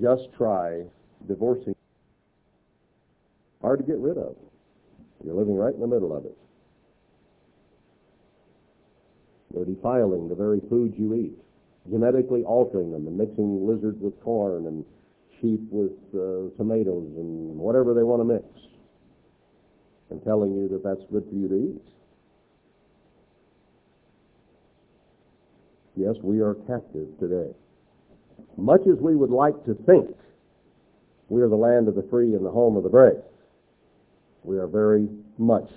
Speaker 1: Just try divorcing. Hard to get rid of. You're living right in the middle of it. They're defiling the very foods you eat, genetically altering them and mixing lizards with corn and sheep with uh, tomatoes and whatever they want to mix and telling you that that's good for you to eat. Yes, we are captive today. Much as we would like to think we are the land of the free and the home of the brave, we are very much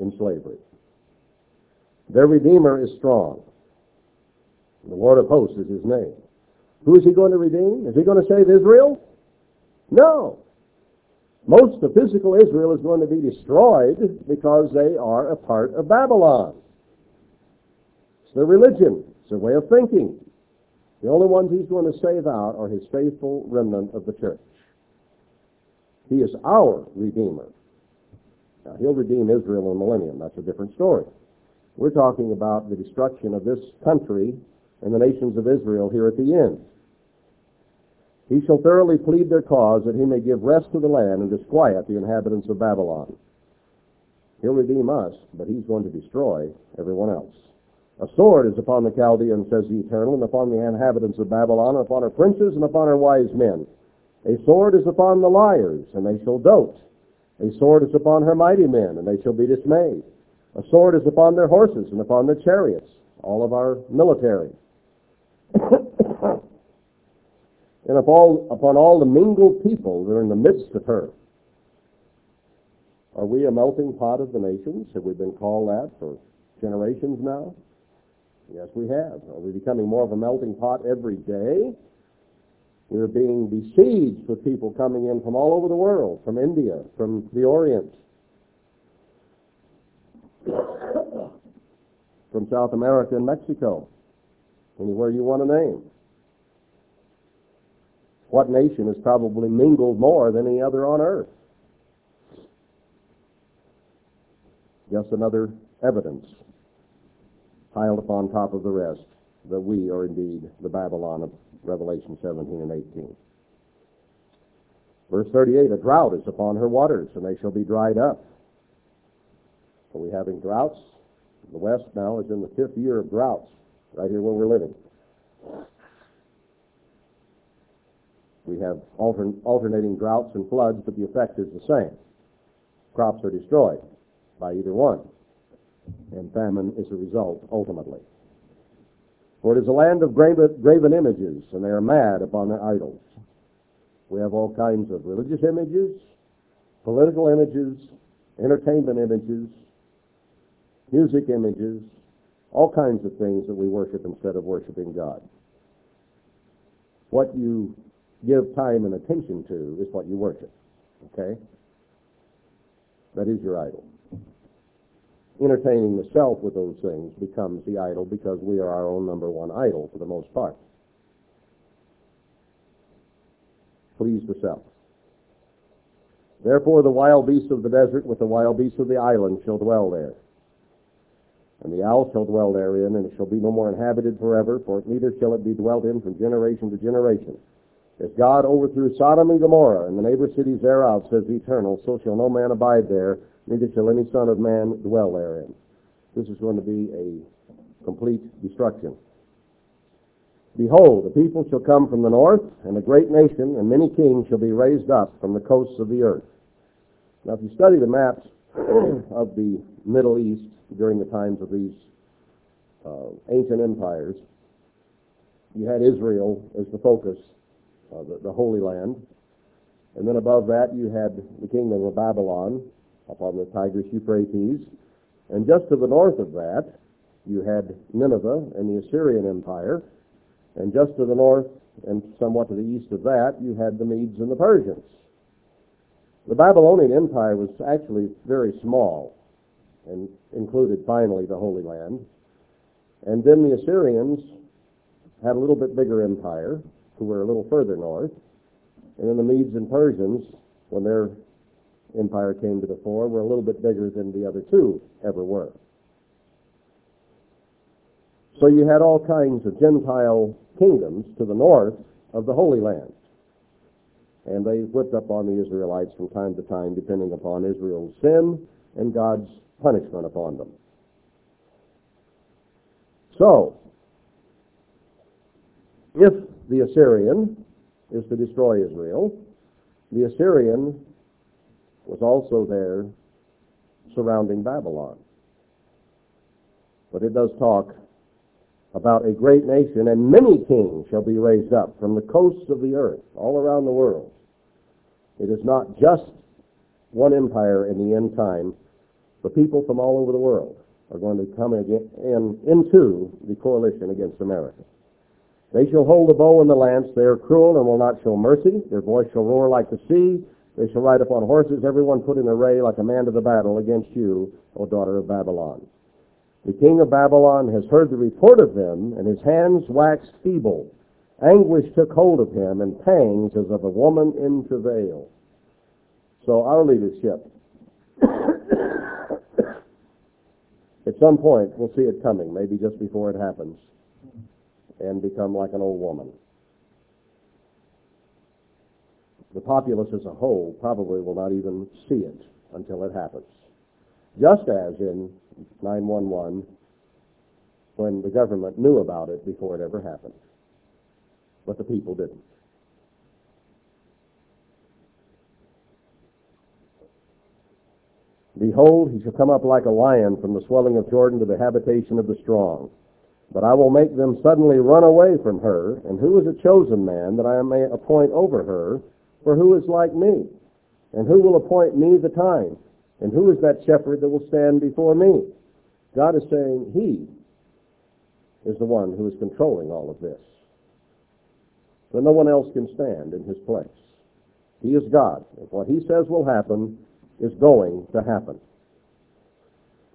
Speaker 1: in slavery. Their Redeemer is strong. The Lord of hosts is his name. Who is he going to redeem? Is he going to save Israel? No. Most of physical Israel is going to be destroyed because they are a part of Babylon. It's their religion. It's their way of thinking. The only ones he's going to save out are his faithful remnant of the church. He is our Redeemer. Now, he'll redeem Israel in the millennium. That's a different story. We're talking about the destruction of this country and the nations of Israel here at the end. He shall thoroughly plead their cause that he may give rest to the land and disquiet the inhabitants of Babylon. He'll redeem us, but he's going to destroy everyone else. A sword is upon the Chaldeans, says the Eternal, and upon the inhabitants of Babylon, and upon her princes, and upon her wise men. A sword is upon the liars, and they shall dote. A sword is upon her mighty men, and they shall be dismayed. A sword is upon their horses and upon their chariots, all of our military. and upon all the mingled people that are in the midst of her. Are we a melting pot of the nations? Have we been called that for generations now? Yes, we have. Are we becoming more of a melting pot every day? We're being besieged with people coming in from all over the world, from India, from the Orient, from South America and Mexico, anywhere you want to name. What nation has probably mingled more than any other on earth? Just another evidence piled upon top of the rest that we are indeed the Babylon of Revelation 17 and 18. Verse 38, a drought is upon her waters, and they shall be dried up. Are we having droughts? The West now is in the fifth year of droughts, right here where we're living. We have altern- alternating droughts and floods, but the effect is the same. Crops are destroyed by either one, and famine is a result ultimately. For it is a land of graven images, and they are mad upon their idols. We have all kinds of religious images, political images, entertainment images, music images, all kinds of things that we worship instead of worshiping God. What you give time and attention to is what you worship. Okay? That is your idol. Entertaining the self with those things becomes the idol because we are our own number one idol for the most part. Please the self. Therefore the wild beasts of the desert with the wild beasts of the island shall dwell there. And the owl shall dwell therein, and it shall be no more inhabited forever, for neither shall it be dwelt in from generation to generation. As God overthrew Sodom and Gomorrah and the neighbor cities thereof, says the Eternal, so shall no man abide there, neither shall any son of man dwell therein. This is going to be a complete destruction. Behold, the people shall come from the north, and a great nation, and many kings shall be raised up from the coasts of the earth. Now, if you study the maps of the Middle East during the times of these uh, ancient empires, you had Israel as the focus, uh, the, the Holy Land, and then above that you had the kingdom of Babylon upon the Tigris Euphrates, and just to the north of that you had Nineveh and the Assyrian Empire, and just to the north and somewhat to the east of that you had the Medes and the Persians. The Babylonian Empire was actually very small and included finally the Holy Land. And then the Assyrians had a little bit bigger empire, who were a little further north. And then the Medes and Persians, when their empire came to the fore, were a little bit bigger than the other two ever were. So you had all kinds of Gentile kingdoms to the north of the Holy Land and they whipped up on the Israelites from time to time, depending upon Israel's sin and God's punishment upon them. So, if the Assyrian is to destroy Israel, the Assyrian was also there surrounding Babylon. But it does talk about a great nation, and many kings shall be raised up from the coasts of the earth, all around the world. It is not just one empire in the end time, but people from all over the world are going to come in, into the coalition against America. They shall hold the bow and the lance. They are cruel and will not show mercy. Their voice shall roar like the sea. They shall ride upon horses, everyone put in array like a man to the battle against you, O daughter of Babylon. The king of Babylon has heard the report of them, and his hands waxed feeble. Anguish took hold of him, and pangs as of a woman in travail. So our leadership, at some point, we'll see it coming, maybe just before it happens, and become like an old woman. The populace as a whole probably will not even see it until it happens. Just as in 911, when the government knew about it before it ever happened but the people didn't. Behold, he shall come up like a lion from the swelling of Jordan to the habitation of the strong. But I will make them suddenly run away from her, and who is a chosen man that I may appoint over her? For who is like me? And who will appoint me the time? And who is that shepherd that will stand before me? God is saying he is the one who is controlling all of this so no one else can stand in his place. He is God. If what he says will happen is going to happen.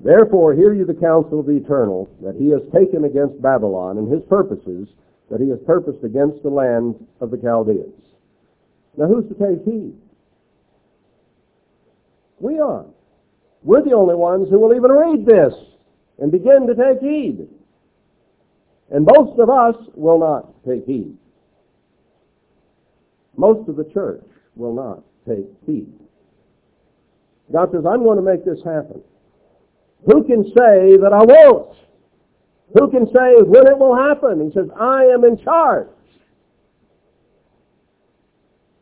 Speaker 1: Therefore, hear you the counsel of the Eternal, that he has taken against Babylon and his purposes, that he has purposed against the land of the Chaldeans. Now, who's to take heed? We are. We're the only ones who will even read this and begin to take heed. And most of us will not take heed. Most of the church will not take heed. God says, I'm going to make this happen. Who can say that I won't? Who can say when it will happen? He says, I am in charge.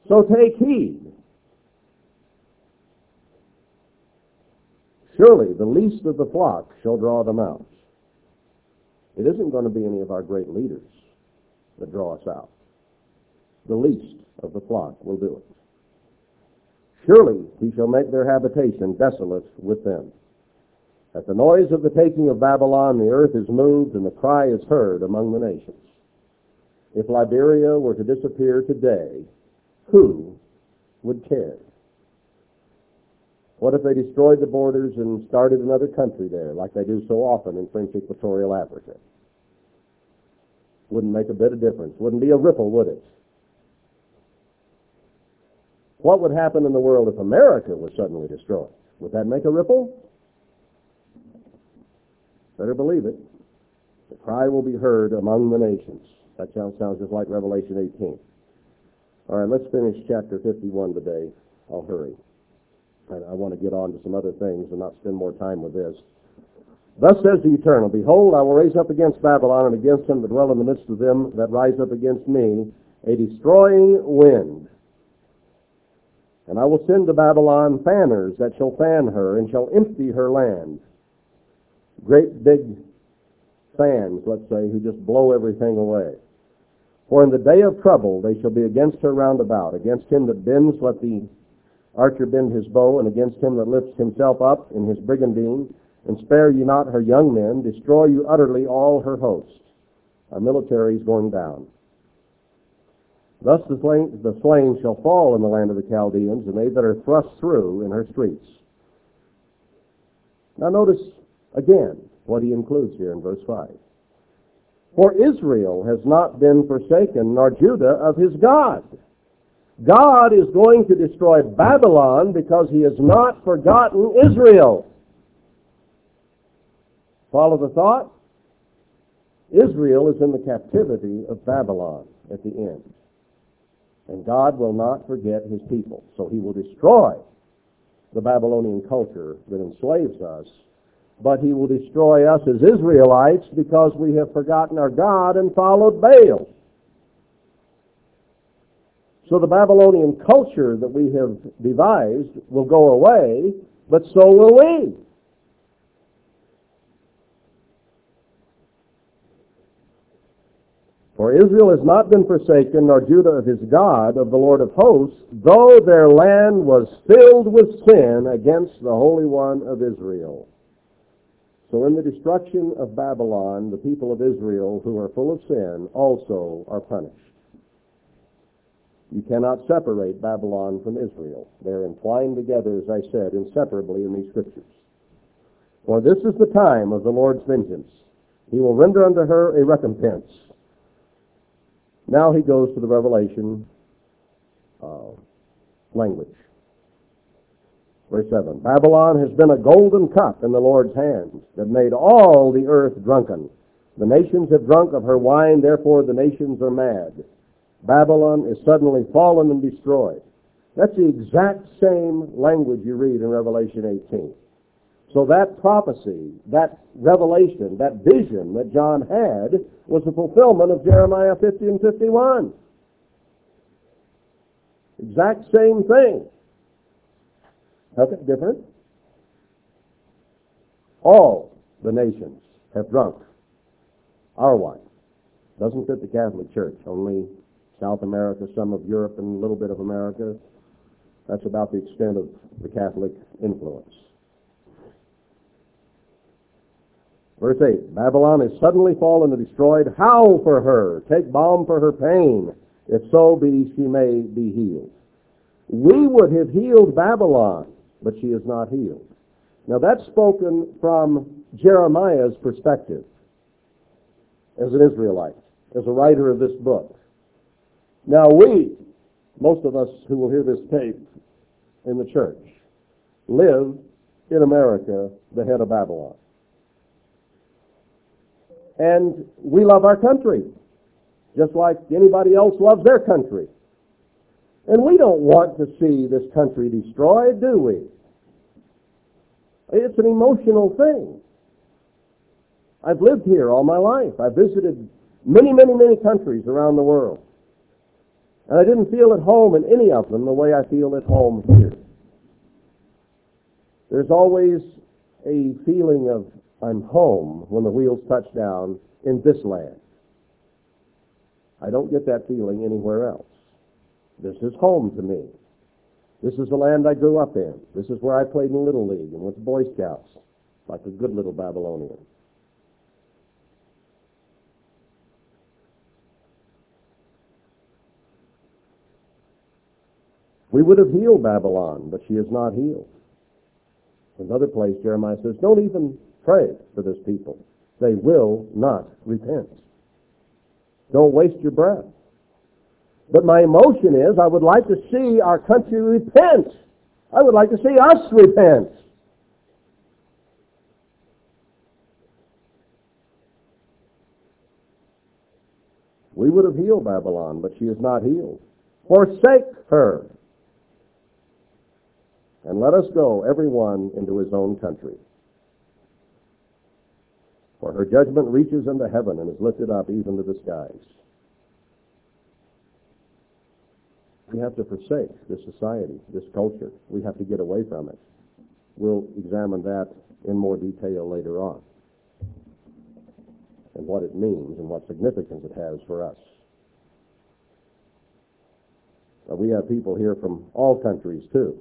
Speaker 1: So take heed. Surely the least of the flock shall draw them out. It isn't going to be any of our great leaders that draw us out. The least of the flock will do it. Surely he shall make their habitation desolate with them. At the noise of the taking of Babylon, the earth is moved and the cry is heard among the nations. If Liberia were to disappear today, who would care? What if they destroyed the borders and started another country there, like they do so often in French Equatorial Africa? Wouldn't make a bit of difference. Wouldn't be a ripple, would it? What would happen in the world if America was suddenly destroyed? Would that make a ripple? Better believe it. The cry will be heard among the nations. That sounds, just like Revelation 18. All right, let's finish chapter 51 today. I'll hurry. And I want to get on to some other things and not spend more time with this. Thus says the Eternal, Behold, I will raise up against Babylon and against them that dwell in the midst of them that rise up against me a destroying wind. And I will send to Babylon fanners that shall fan her and shall empty her land. Great big fans, let's say, who just blow everything away. For in the day of trouble they shall be against her round about. Against him that bends, let the archer bend his bow, and against him that lifts himself up in his brigandine. And spare ye not her young men, destroy you utterly all her host. Our military is going down. Thus the slain, the slain shall fall in the land of the Chaldeans, and they that are thrust through in her streets. Now notice again what he includes here in verse 5. For Israel has not been forsaken, nor Judah of his God. God is going to destroy Babylon because he has not forgotten Israel. Follow the thought? Israel is in the captivity of Babylon at the end. And God will not forget his people. So he will destroy the Babylonian culture that enslaves us, but he will destroy us as Israelites because we have forgotten our God and followed Baal. So the Babylonian culture that we have devised will go away, but so will we. For Israel has not been forsaken, nor Judah of his God, of the Lord of hosts, though their land was filled with sin against the Holy One of Israel. So in the destruction of Babylon, the people of Israel who are full of sin also are punished. You cannot separate Babylon from Israel. They're entwined together, as I said, inseparably in these scriptures. For this is the time of the Lord's vengeance. He will render unto her a recompense now he goes to the Revelation uh, language. Verse 7. Babylon has been a golden cup in the Lord's hands that made all the earth drunken. The nations have drunk of her wine, therefore the nations are mad. Babylon is suddenly fallen and destroyed. That's the exact same language you read in Revelation 18. So that prophecy, that revelation, that vision that John had was the fulfillment of Jeremiah 50 and 51. Exact same thing. Okay, different? All the nations have drunk our wine. Doesn't fit the Catholic Church. Only South America, some of Europe, and a little bit of America. That's about the extent of the Catholic influence. Verse 8, Babylon is suddenly fallen and destroyed. Howl for her. Take balm for her pain. If so be she may be healed. We would have healed Babylon, but she is not healed. Now that's spoken from Jeremiah's perspective as an Israelite, as a writer of this book. Now we, most of us who will hear this tape in the church, live in America, the head of Babylon. And we love our country, just like anybody else loves their country. And we don't want to see this country destroyed, do we? It's an emotional thing. I've lived here all my life. I've visited many, many, many countries around the world. And I didn't feel at home in any of them the way I feel at home here. There's always a feeling of I'm home when the wheels touch down in this land. I don't get that feeling anywhere else. This is home to me. This is the land I grew up in. This is where I played in Little League and with the Boy Scouts. like a good little Babylonian. We would have healed Babylon, but she is not healed. Another place, Jeremiah says, don't even pray for this people. They will not repent. Don't waste your breath. But my emotion is I would like to see our country repent. I would like to see us repent. We would have healed Babylon, but she is not healed. Forsake her. And let us go, every one, into his own country. For her judgment reaches into heaven and is lifted up even to the skies. We have to forsake this society, this culture. We have to get away from it. We'll examine that in more detail later on and what it means and what significance it has for us. Now, we have people here from all countries, too.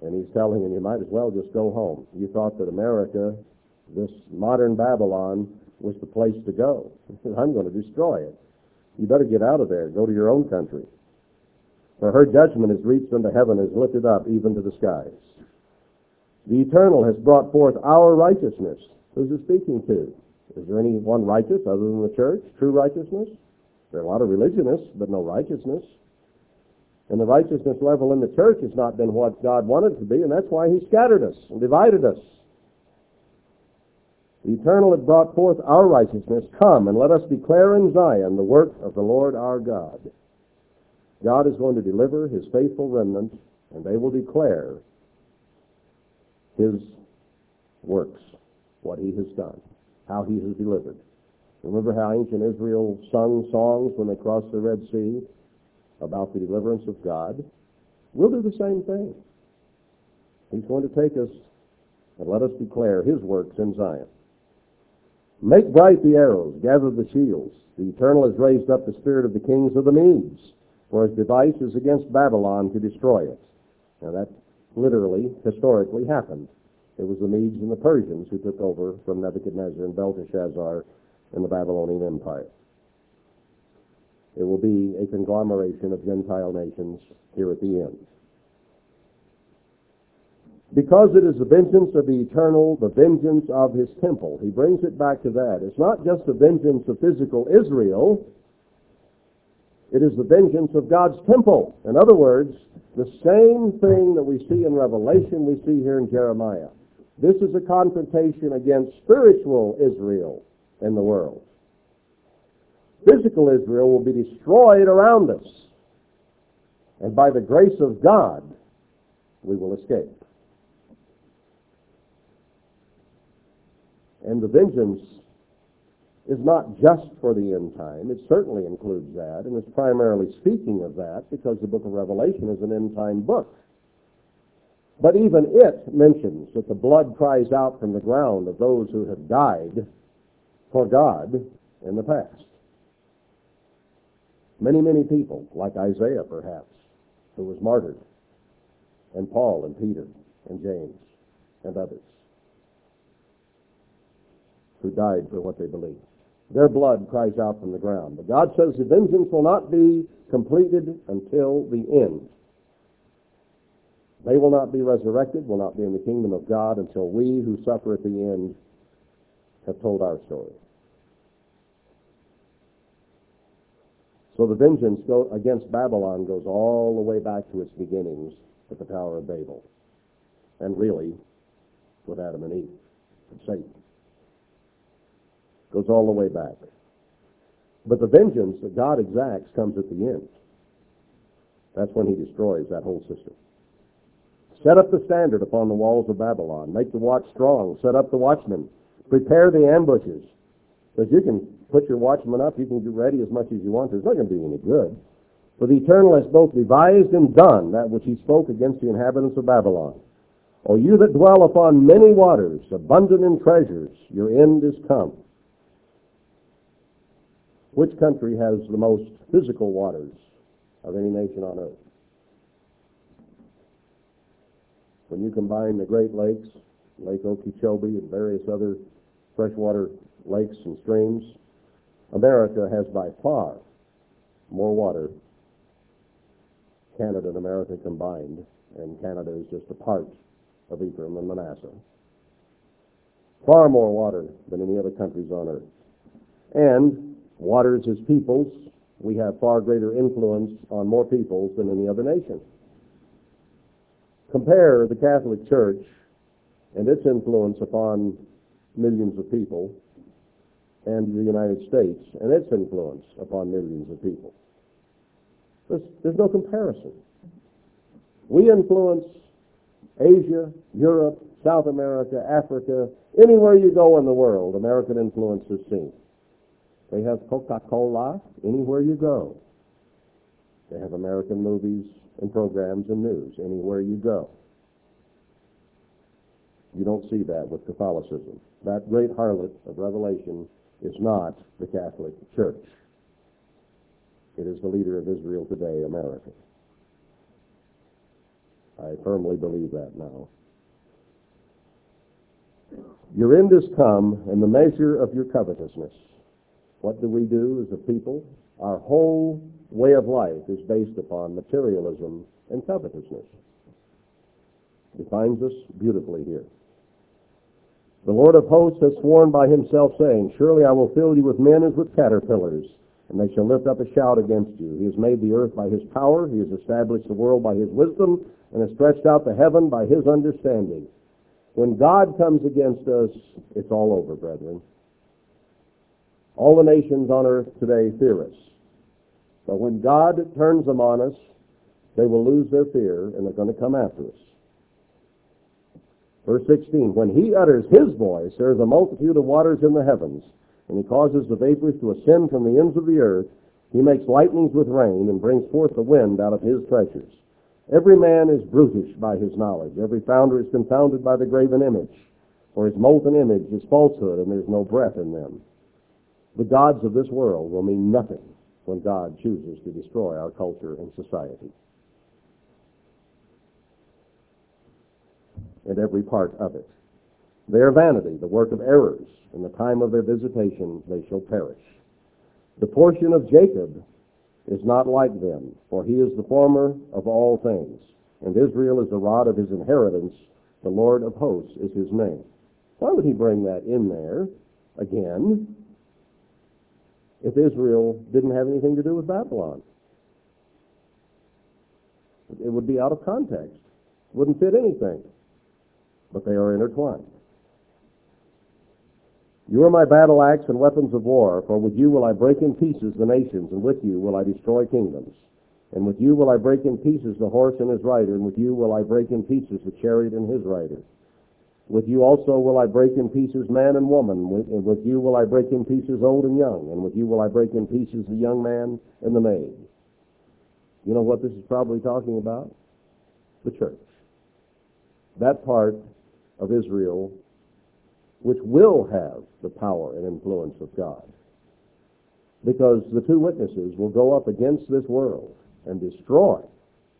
Speaker 1: And he's telling them, you might as well just go home. You thought that America, this modern Babylon, was the place to go. I'm going to destroy it. You better get out of there. Go to your own country. For her judgment is reached unto heaven, is lifted up even to the skies. The eternal has brought forth our righteousness. Who's it speaking to? Is there any one righteous other than the church? True righteousness? There are a lot of religionists, but no righteousness. And the righteousness level in the church has not been what God wanted it to be, and that's why He scattered us and divided us. Eternal had brought forth our righteousness. Come and let us declare in Zion the work of the Lord our God. God is going to deliver His faithful remnant, and they will declare His works, what He has done, how He has delivered. Remember how ancient Israel sung songs when they crossed the Red Sea about the deliverance of God? We'll do the same thing. He's going to take us and let us declare His works in Zion. Make bright the arrows, gather the shields. The Eternal has raised up the spirit of the kings of the Medes, for his device is against Babylon to destroy it. Now that literally, historically happened. It was the Medes and the Persians who took over from Nebuchadnezzar and Belteshazzar in the Babylonian Empire. It will be a conglomeration of Gentile nations here at the end. Because it is the vengeance of the eternal, the vengeance of his temple. He brings it back to that. It's not just the vengeance of physical Israel. It is the vengeance of God's temple. In other words, the same thing that we see in Revelation, we see here in Jeremiah. This is a confrontation against spiritual Israel in the world. Physical Israel will be destroyed around us. And by the grace of God, we will escape. And the vengeance is not just for the end time. It certainly includes that, and it's primarily speaking of that because the book of Revelation is an end time book. But even it mentions that the blood cries out from the ground of those who have died for God in the past. Many, many people, like Isaiah perhaps, who was martyred, and Paul and Peter and James and others who died for what they believed. Their blood cries out from the ground. But God says the vengeance will not be completed until the end. They will not be resurrected, will not be in the kingdom of God until we who suffer at the end have told our story. So the vengeance against Babylon goes all the way back to its beginnings at the Tower of Babel. And really, with Adam and Eve, and Satan. Goes all the way back. But the vengeance that God exacts comes at the end. That's when he destroys that whole system. Set up the standard upon the walls of Babylon. Make the watch strong. Set up the watchmen. Prepare the ambushes. Because you can put your watchmen up, you can get ready as much as you want. It's not going to do any good. For the Eternal has both devised and done that which he spoke against the inhabitants of Babylon. O you that dwell upon many waters, abundant in treasures, your end is come. Which country has the most physical waters of any nation on earth? When you combine the Great Lakes Lake Okeechobee and various other freshwater lakes and streams, America has by far more water, Canada and America combined, and Canada is just a part of Ephraim and Manasseh. Far more water than any other countries on earth. And waters as peoples, we have far greater influence on more peoples than any other nation. Compare the Catholic Church and its influence upon millions of people and the United States and its influence upon millions of people. There's, there's no comparison. We influence Asia, Europe, South America, Africa, anywhere you go in the world, American influence is seen. They have Coca-Cola anywhere you go. They have American movies and programs and news anywhere you go. You don't see that with Catholicism. That great harlot of Revelation is not the Catholic Church. It is the leader of Israel today, America. I firmly believe that now. Your end is come, and the measure of your covetousness. What do we do as a people? Our whole way of life is based upon materialism and covetousness. Defines us beautifully here. The Lord of hosts has sworn by himself, saying, Surely I will fill you with men as with caterpillars, and they shall lift up a shout against you. He has made the earth by his power, he has established the world by his wisdom, and has stretched out the heaven by his understanding. When God comes against us, it's all over, brethren. All the nations on earth today fear us. But when God turns them on us, they will lose their fear and they're going to come after us. Verse 16, when he utters his voice, there is a multitude of waters in the heavens, and he causes the vapors to ascend from the ends of the earth. He makes lightnings with rain and brings forth the wind out of his treasures. Every man is brutish by his knowledge. Every founder is confounded by the graven image. For his molten image is falsehood, and there's no breath in them. The gods of this world will mean nothing when God chooses to destroy our culture and society. And every part of it. They are vanity, the work of errors. In the time of their visitation they shall perish. The portion of Jacob is not like them, for he is the former of all things. And Israel is the rod of his inheritance. The Lord of hosts is his name. Why would he bring that in there again if Israel didn't have anything to do with Babylon? It would be out of context. Wouldn't fit anything. But they are intertwined. You are my battle axe and weapons of war, for with you will I break in pieces the nations, and with you will I destroy kingdoms. And with you will I break in pieces the horse and his rider, and with you will I break in pieces the chariot and his rider. With you also will I break in pieces man and woman, and with you will I break in pieces old and young, and with you will I break in pieces the young man and the maid. You know what this is probably talking about? The church. That part of Israel which will have the power and influence of God. Because the two witnesses will go up against this world and destroy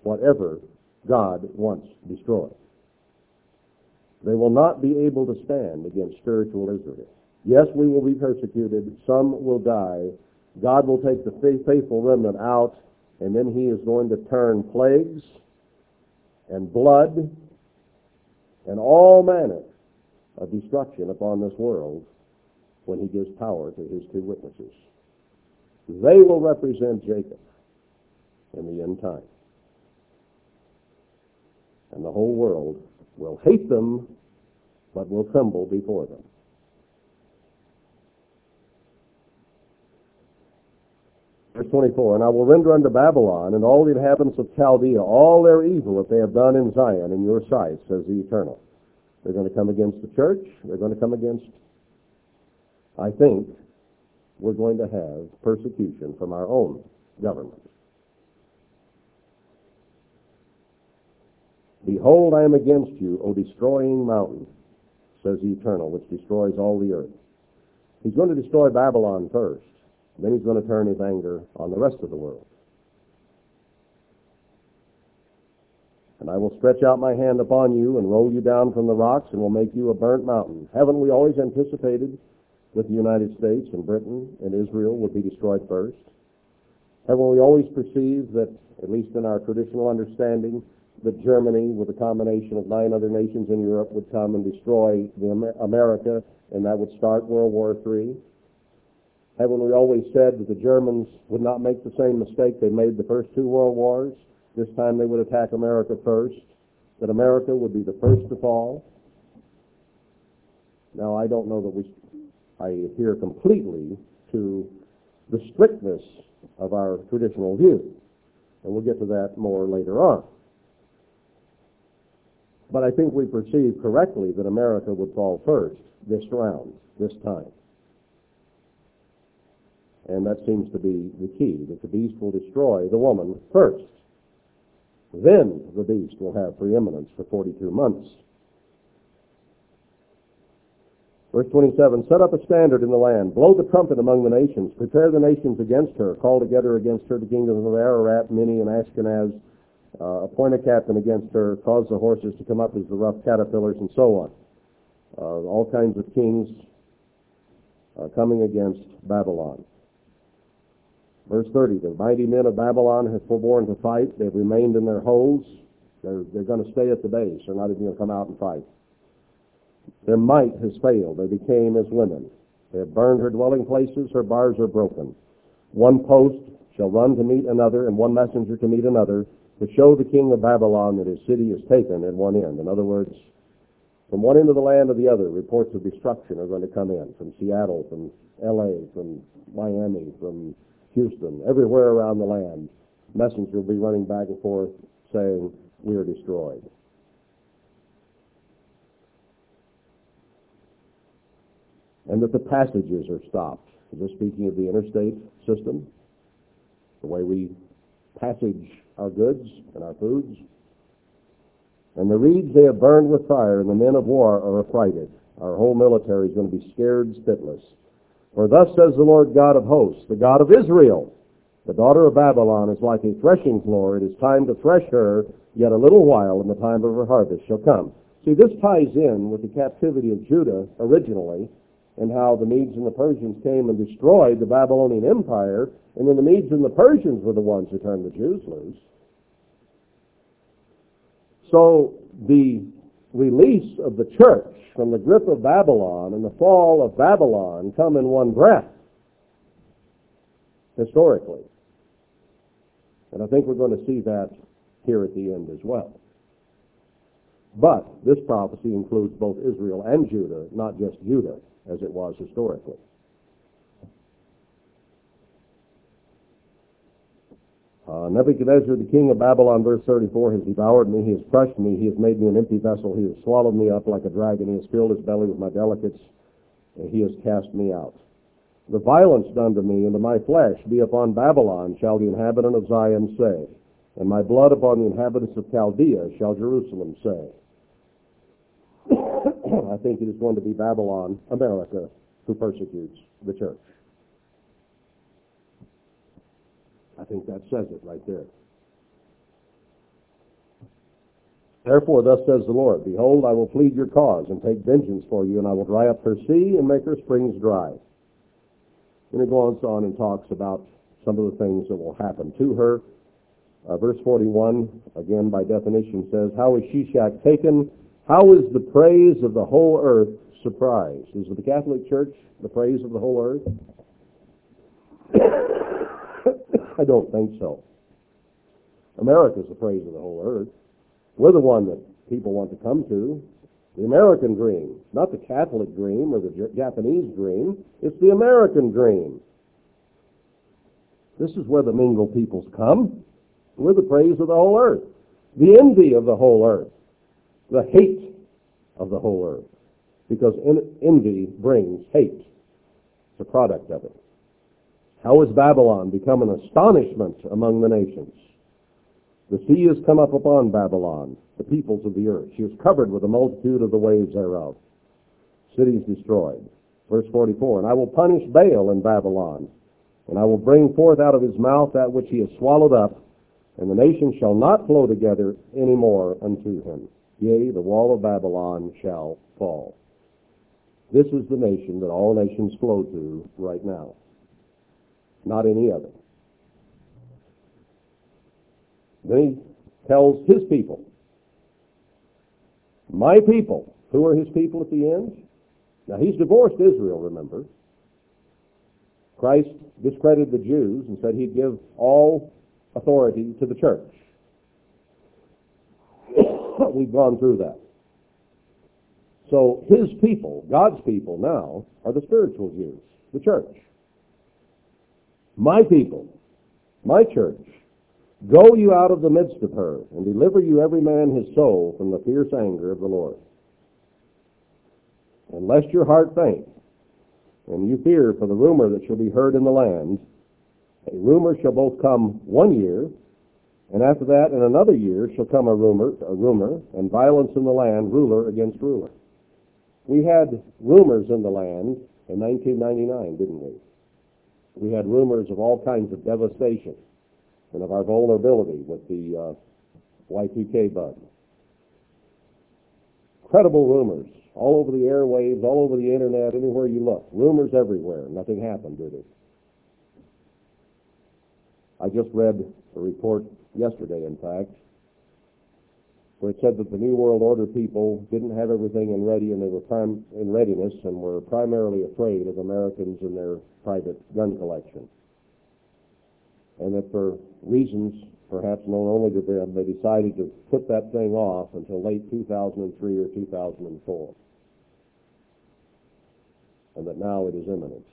Speaker 1: whatever God wants destroyed. They will not be able to stand against spiritual Israel. Yes, we will be persecuted. Some will die. God will take the faithful remnant out, and then he is going to turn plagues and blood and all manner of destruction upon this world when he gives power to his two witnesses. They will represent Jacob in the end time. And the whole world will hate them, but will tremble before them. Verse 24, And I will render unto Babylon and all the inhabitants of Chaldea all their evil that they have done in Zion in your sight, says the Eternal. They're going to come against the church. They're going to come against, I think, we're going to have persecution from our own government. Behold, I am against you, O destroying mountain, says the Eternal, which destroys all the earth. He's going to destroy Babylon first. Then he's going to turn his anger on the rest of the world. And I will stretch out my hand upon you and roll you down from the rocks and will make you a burnt mountain. Haven't we always anticipated that the United States and Britain and Israel would be destroyed first? Haven't we always perceived that, at least in our traditional understanding, that Germany, with a combination of nine other nations in Europe, would come and destroy the Amer- America, and that would start World War III? Haven't we always said that the Germans would not make the same mistake they made the first two world wars? This time they would attack America first, that America would be the first to fall. Now, I don't know that we, I adhere completely to the strictness of our traditional view, and we'll get to that more later on. But I think we perceive correctly that America would fall first this round, this time. And that seems to be the key, that the beast will destroy the woman first. Then the beast will have preeminence for 42 months. Verse 27, Set up a standard in the land, blow the trumpet among the nations, prepare the nations against her, call together against her the kingdoms of Ararat, Minni, and Ashkenaz, uh, appoint a captain against her, cause the horses to come up as the rough caterpillars, and so on. Uh, all kinds of kings uh, coming against Babylon. Verse 30, the mighty men of Babylon have forborne to fight. They've remained in their holes. They're, they're going to stay at the base. They're not even going to come out and fight. Their might has failed. They became as women. They have burned her dwelling places. Her bars are broken. One post shall run to meet another, and one messenger to meet another, to show the king of Babylon that his city is taken at one end. In other words, from one end of the land to the other, reports of destruction are going to come in from Seattle, from L.A., from Miami, from Houston, everywhere around the land. Messengers will be running back and forth saying, we are destroyed. And that the passages are stopped. Is this speaking of the interstate system? The way we passage our goods and our foods? And the reeds they have burned with fire, and the men of war are affrighted. Our whole military is going to be scared spitless. For thus says the Lord God of hosts, the God of Israel, the daughter of Babylon is like a threshing floor. It is time to thresh her, yet a little while, and the time of her harvest shall come. See, this ties in with the captivity of Judah originally, and how the Medes and the Persians came and destroyed the Babylonian Empire, and then the Medes and the Persians were the ones who turned the Jews loose. So the release of the church from the grip of Babylon and the fall of Babylon come in one breath, historically. And I think we're going to see that here at the end as well. But this prophecy includes both Israel and Judah, not just Judah, as it was historically. Uh, Nebuchadnezzar, the king of Babylon, verse 34, has devoured me, he has crushed me, he has made me an empty vessel, he has swallowed me up like a dragon, he has filled his belly with my delicates, and he has cast me out. The violence done to me and to my flesh be upon Babylon, shall the inhabitant of Zion say, and my blood upon the inhabitants of Chaldea shall Jerusalem say. I think it is going to be Babylon, America, who persecutes the church. I think that says it right there. Therefore, thus says the Lord, Behold, I will plead your cause and take vengeance for you, and I will dry up her sea and make her springs dry. Then it goes on and talks about some of the things that will happen to her. Uh, verse 41, again by definition, says, How is Sheshach taken? How is the praise of the whole earth surprised? Is the Catholic Church the praise of the whole earth? I don't think so. America's the praise of the whole earth. We're the one that people want to come to. The American dream, not the Catholic dream or the Japanese dream. It's the American dream. This is where the mingle peoples come. We're the praise of the whole earth, the envy of the whole earth, the hate of the whole earth. Because envy brings hate. It's a product of it. How has Babylon become an astonishment among the nations? The sea has come up upon Babylon, the peoples of the earth. She is covered with a multitude of the waves thereof. Cities destroyed. Verse 44, And I will punish Baal in Babylon, and I will bring forth out of his mouth that which he has swallowed up, and the nations shall not flow together any more unto him. Yea, the wall of Babylon shall fall. This is the nation that all nations flow to right now, not any other. Then he tells his people, my people, who are his people at the end? Now he's divorced Israel, remember. Christ discredited the Jews and said he'd give all authority to the church. We've gone through that. So his people, God's people now, are the spiritual Jews, the church. My people, my church, go you out of the midst of her, and deliver you every man his soul from the fierce anger of the Lord. And lest your heart faint, and you fear for the rumor that shall be heard in the land, a rumor shall both come one year, and after that in another year shall come a rumor, a rumor, and violence in the land, ruler against ruler. We had rumors in the land in 1999, didn't we? We had rumors of all kinds of devastation and of our vulnerability with the uh, Y2K bug. Credible rumors all over the airwaves, all over the internet, anywhere you look. Rumors everywhere. Nothing happened, did it? I just read a report yesterday, in fact, where it said that the New World Order people didn't have everything in ready and they were prim- in readiness and were primarily afraid of Americans and their private gun collection. And that for reasons perhaps known only to them, they decided to put that thing off until late 2003 or 2004. And that now it is imminent.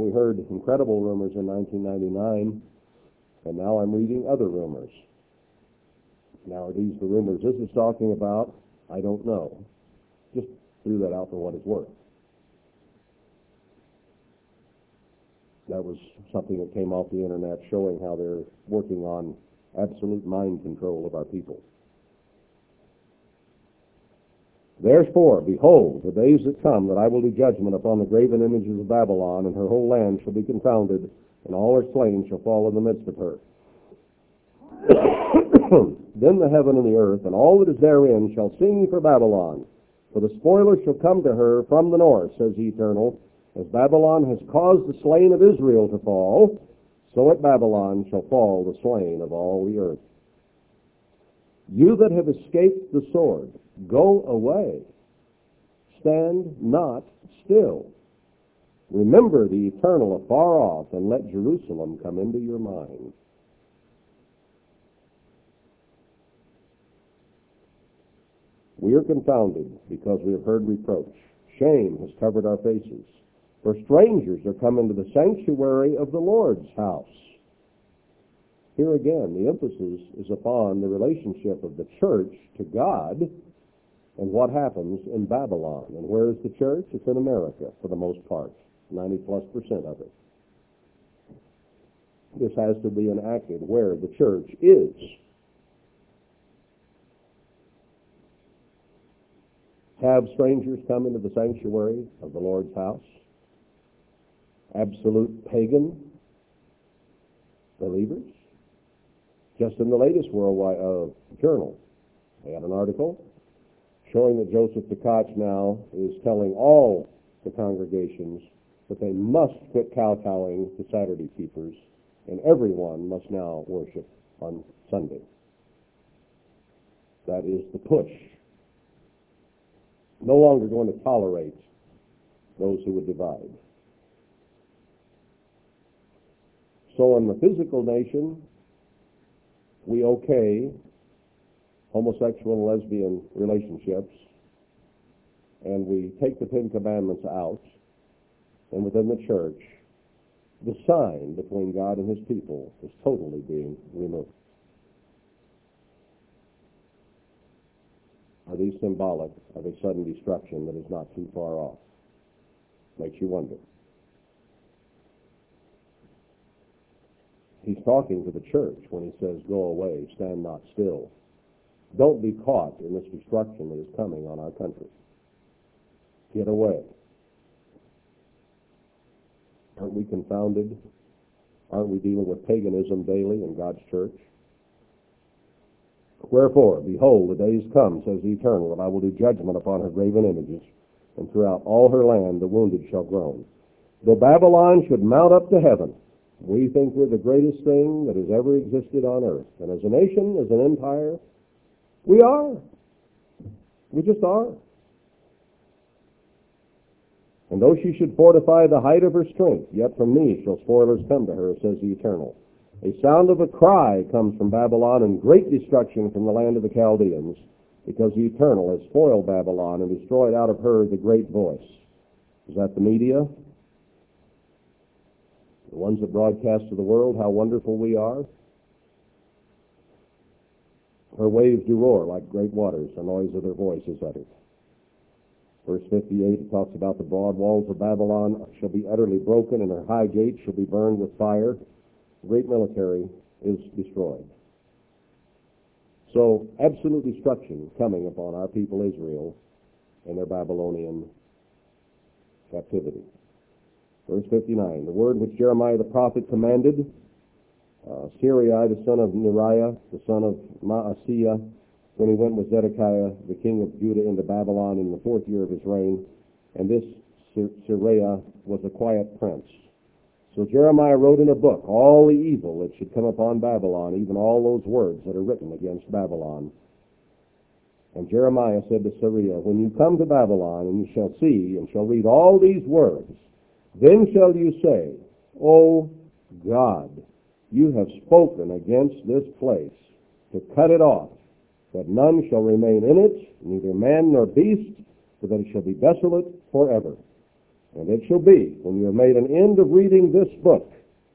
Speaker 1: We heard incredible rumors in 1999, and now I'm reading other rumors. Now, are these the rumors this is talking about? I don't know. Just threw that out for what it's worth. That was something that came off the internet showing how they're working on absolute mind control of our people. Therefore, behold, the days that come that I will do judgment upon the graven images of Babylon, and her whole land shall be confounded, and all her slain shall fall in the midst of her. then the heaven and the earth, and all that is therein, shall sing for Babylon. For the spoiler shall come to her from the north, says the Eternal. As Babylon has caused the slain of Israel to fall, so at Babylon shall fall the slain of all the earth. You that have escaped the sword, go away. Stand not still. Remember the eternal afar off, and let Jerusalem come into your mind. We are confounded because we have heard reproach. Shame has covered our faces. For strangers are come into the sanctuary of the Lord's house. Here again, the emphasis is upon the relationship of the church to God and what happens in Babylon. And where is the church? It's in America for the most part, 90 plus percent of it. This has to be enacted where the church is. Have strangers come into the sanctuary of the Lord's house? Absolute pagan believers? Just in the latest Worldwide uh, Journal, they had an article showing that Joseph Tkach now is telling all the congregations that they must quit kowtowing to Saturday keepers, and everyone must now worship on Sunday. That is the push. No longer going to tolerate those who would divide. So in the physical nation, we okay homosexual and lesbian relationships, and we take the Ten Commandments out, and within the church, the sign between God and his people is totally being removed. Are these symbolic of a sudden destruction that is not too far off? Makes you wonder. He's talking to the church when he says, Go away, stand not still. Don't be caught in this destruction that is coming on our country. Get away. Aren't we confounded Aren't we dealing with paganism daily in God's church? Wherefore, behold, the days come, says the Eternal, that I will do judgment upon her graven images, and throughout all her land the wounded shall groan. Though Babylon should mount up to heaven, we think we're the greatest thing that has ever existed on earth. And as a nation, as an empire, we are. We just are. And though she should fortify the height of her strength, yet from me shall spoilers come to her, says the Eternal. A sound of a cry comes from Babylon, and great destruction from the land of the Chaldeans, because the Eternal has spoiled Babylon and destroyed out of her the great voice. Is that the media? The ones that broadcast to the world how wonderful we are? Her waves do roar like great waters, the noise of their voice is uttered. Verse 58 it talks about the broad walls of Babylon shall be utterly broken, and her high gates shall be burned with fire. The great military is destroyed. So, absolute destruction coming upon our people Israel and their Babylonian captivity. Verse 59, the word which Jeremiah the prophet commanded, uh, Seraiah, the son of Neriah, the son of Maaseiah, when he went with Zedekiah, the king of Judah, into Babylon in the fourth year of his reign, and this Seraiah was a quiet prince. So Jeremiah wrote in a book all the evil that should come upon Babylon, even all those words that are written against Babylon. And Jeremiah said to Seraiah, When you come to Babylon, and you shall see and shall read all these words, then shall you say, O God, you have spoken against this place to cut it off, that none shall remain in it, neither man nor beast, for that it shall be desolate forever. And it shall be, when you have made an end of reading this book,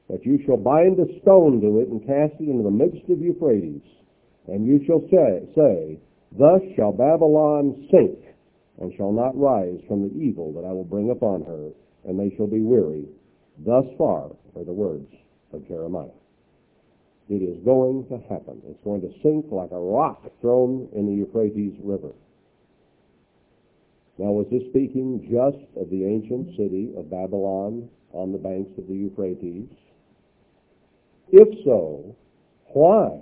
Speaker 1: that you shall bind a stone to it and cast it into the midst of Euphrates. And you shall say, say, Thus shall Babylon sink, and shall not rise from the evil that I will bring upon her, and they shall be weary. Thus far are the words of Jeremiah. It is going to happen. It's going to sink like a rock thrown in the Euphrates River. Now, was this speaking just of the ancient city of Babylon on the banks of the Euphrates? If so, why?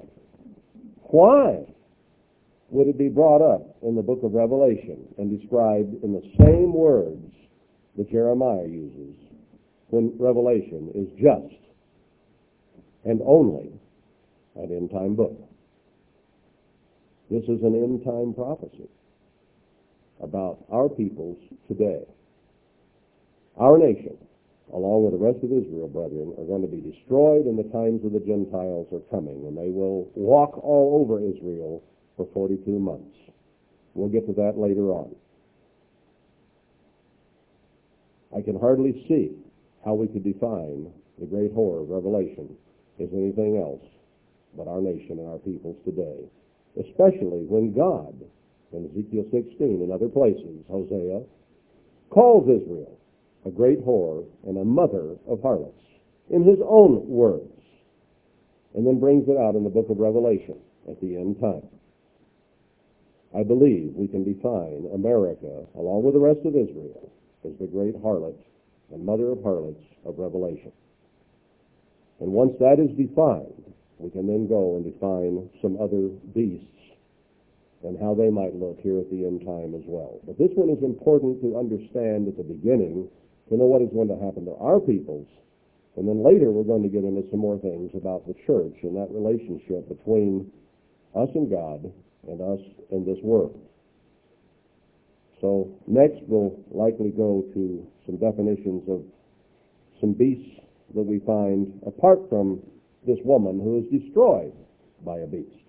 Speaker 1: Why would it be brought up in the book of Revelation and described in the same words that Jeremiah uses when Revelation is just and only an end time book? This is an end time prophecy about our peoples today. Our nation, along with the rest of Israel, brethren, are going to be destroyed and the times of the Gentiles are coming, and they will walk all over Israel for 42 months. We'll get to that later on. I can hardly see how we could define the great horror of Revelation as anything else but our nation and our peoples today, especially when God in Ezekiel 16 and other places, Hosea, calls Israel a great whore and a mother of harlots in his own words, and then brings it out in the book of Revelation at the end time. I believe we can define America, along with the rest of Israel, as the great harlot and mother of harlots of Revelation. And once that is defined, we can then go and define some other beasts and how they might look here at the end time as well. But this one is important to understand at the beginning to know what is going to happen to our peoples. And then later we're going to get into some more things about the church and that relationship between us and God and us in this world. So next we'll likely go to some definitions of some beasts that we find apart from this woman who is destroyed by a beast.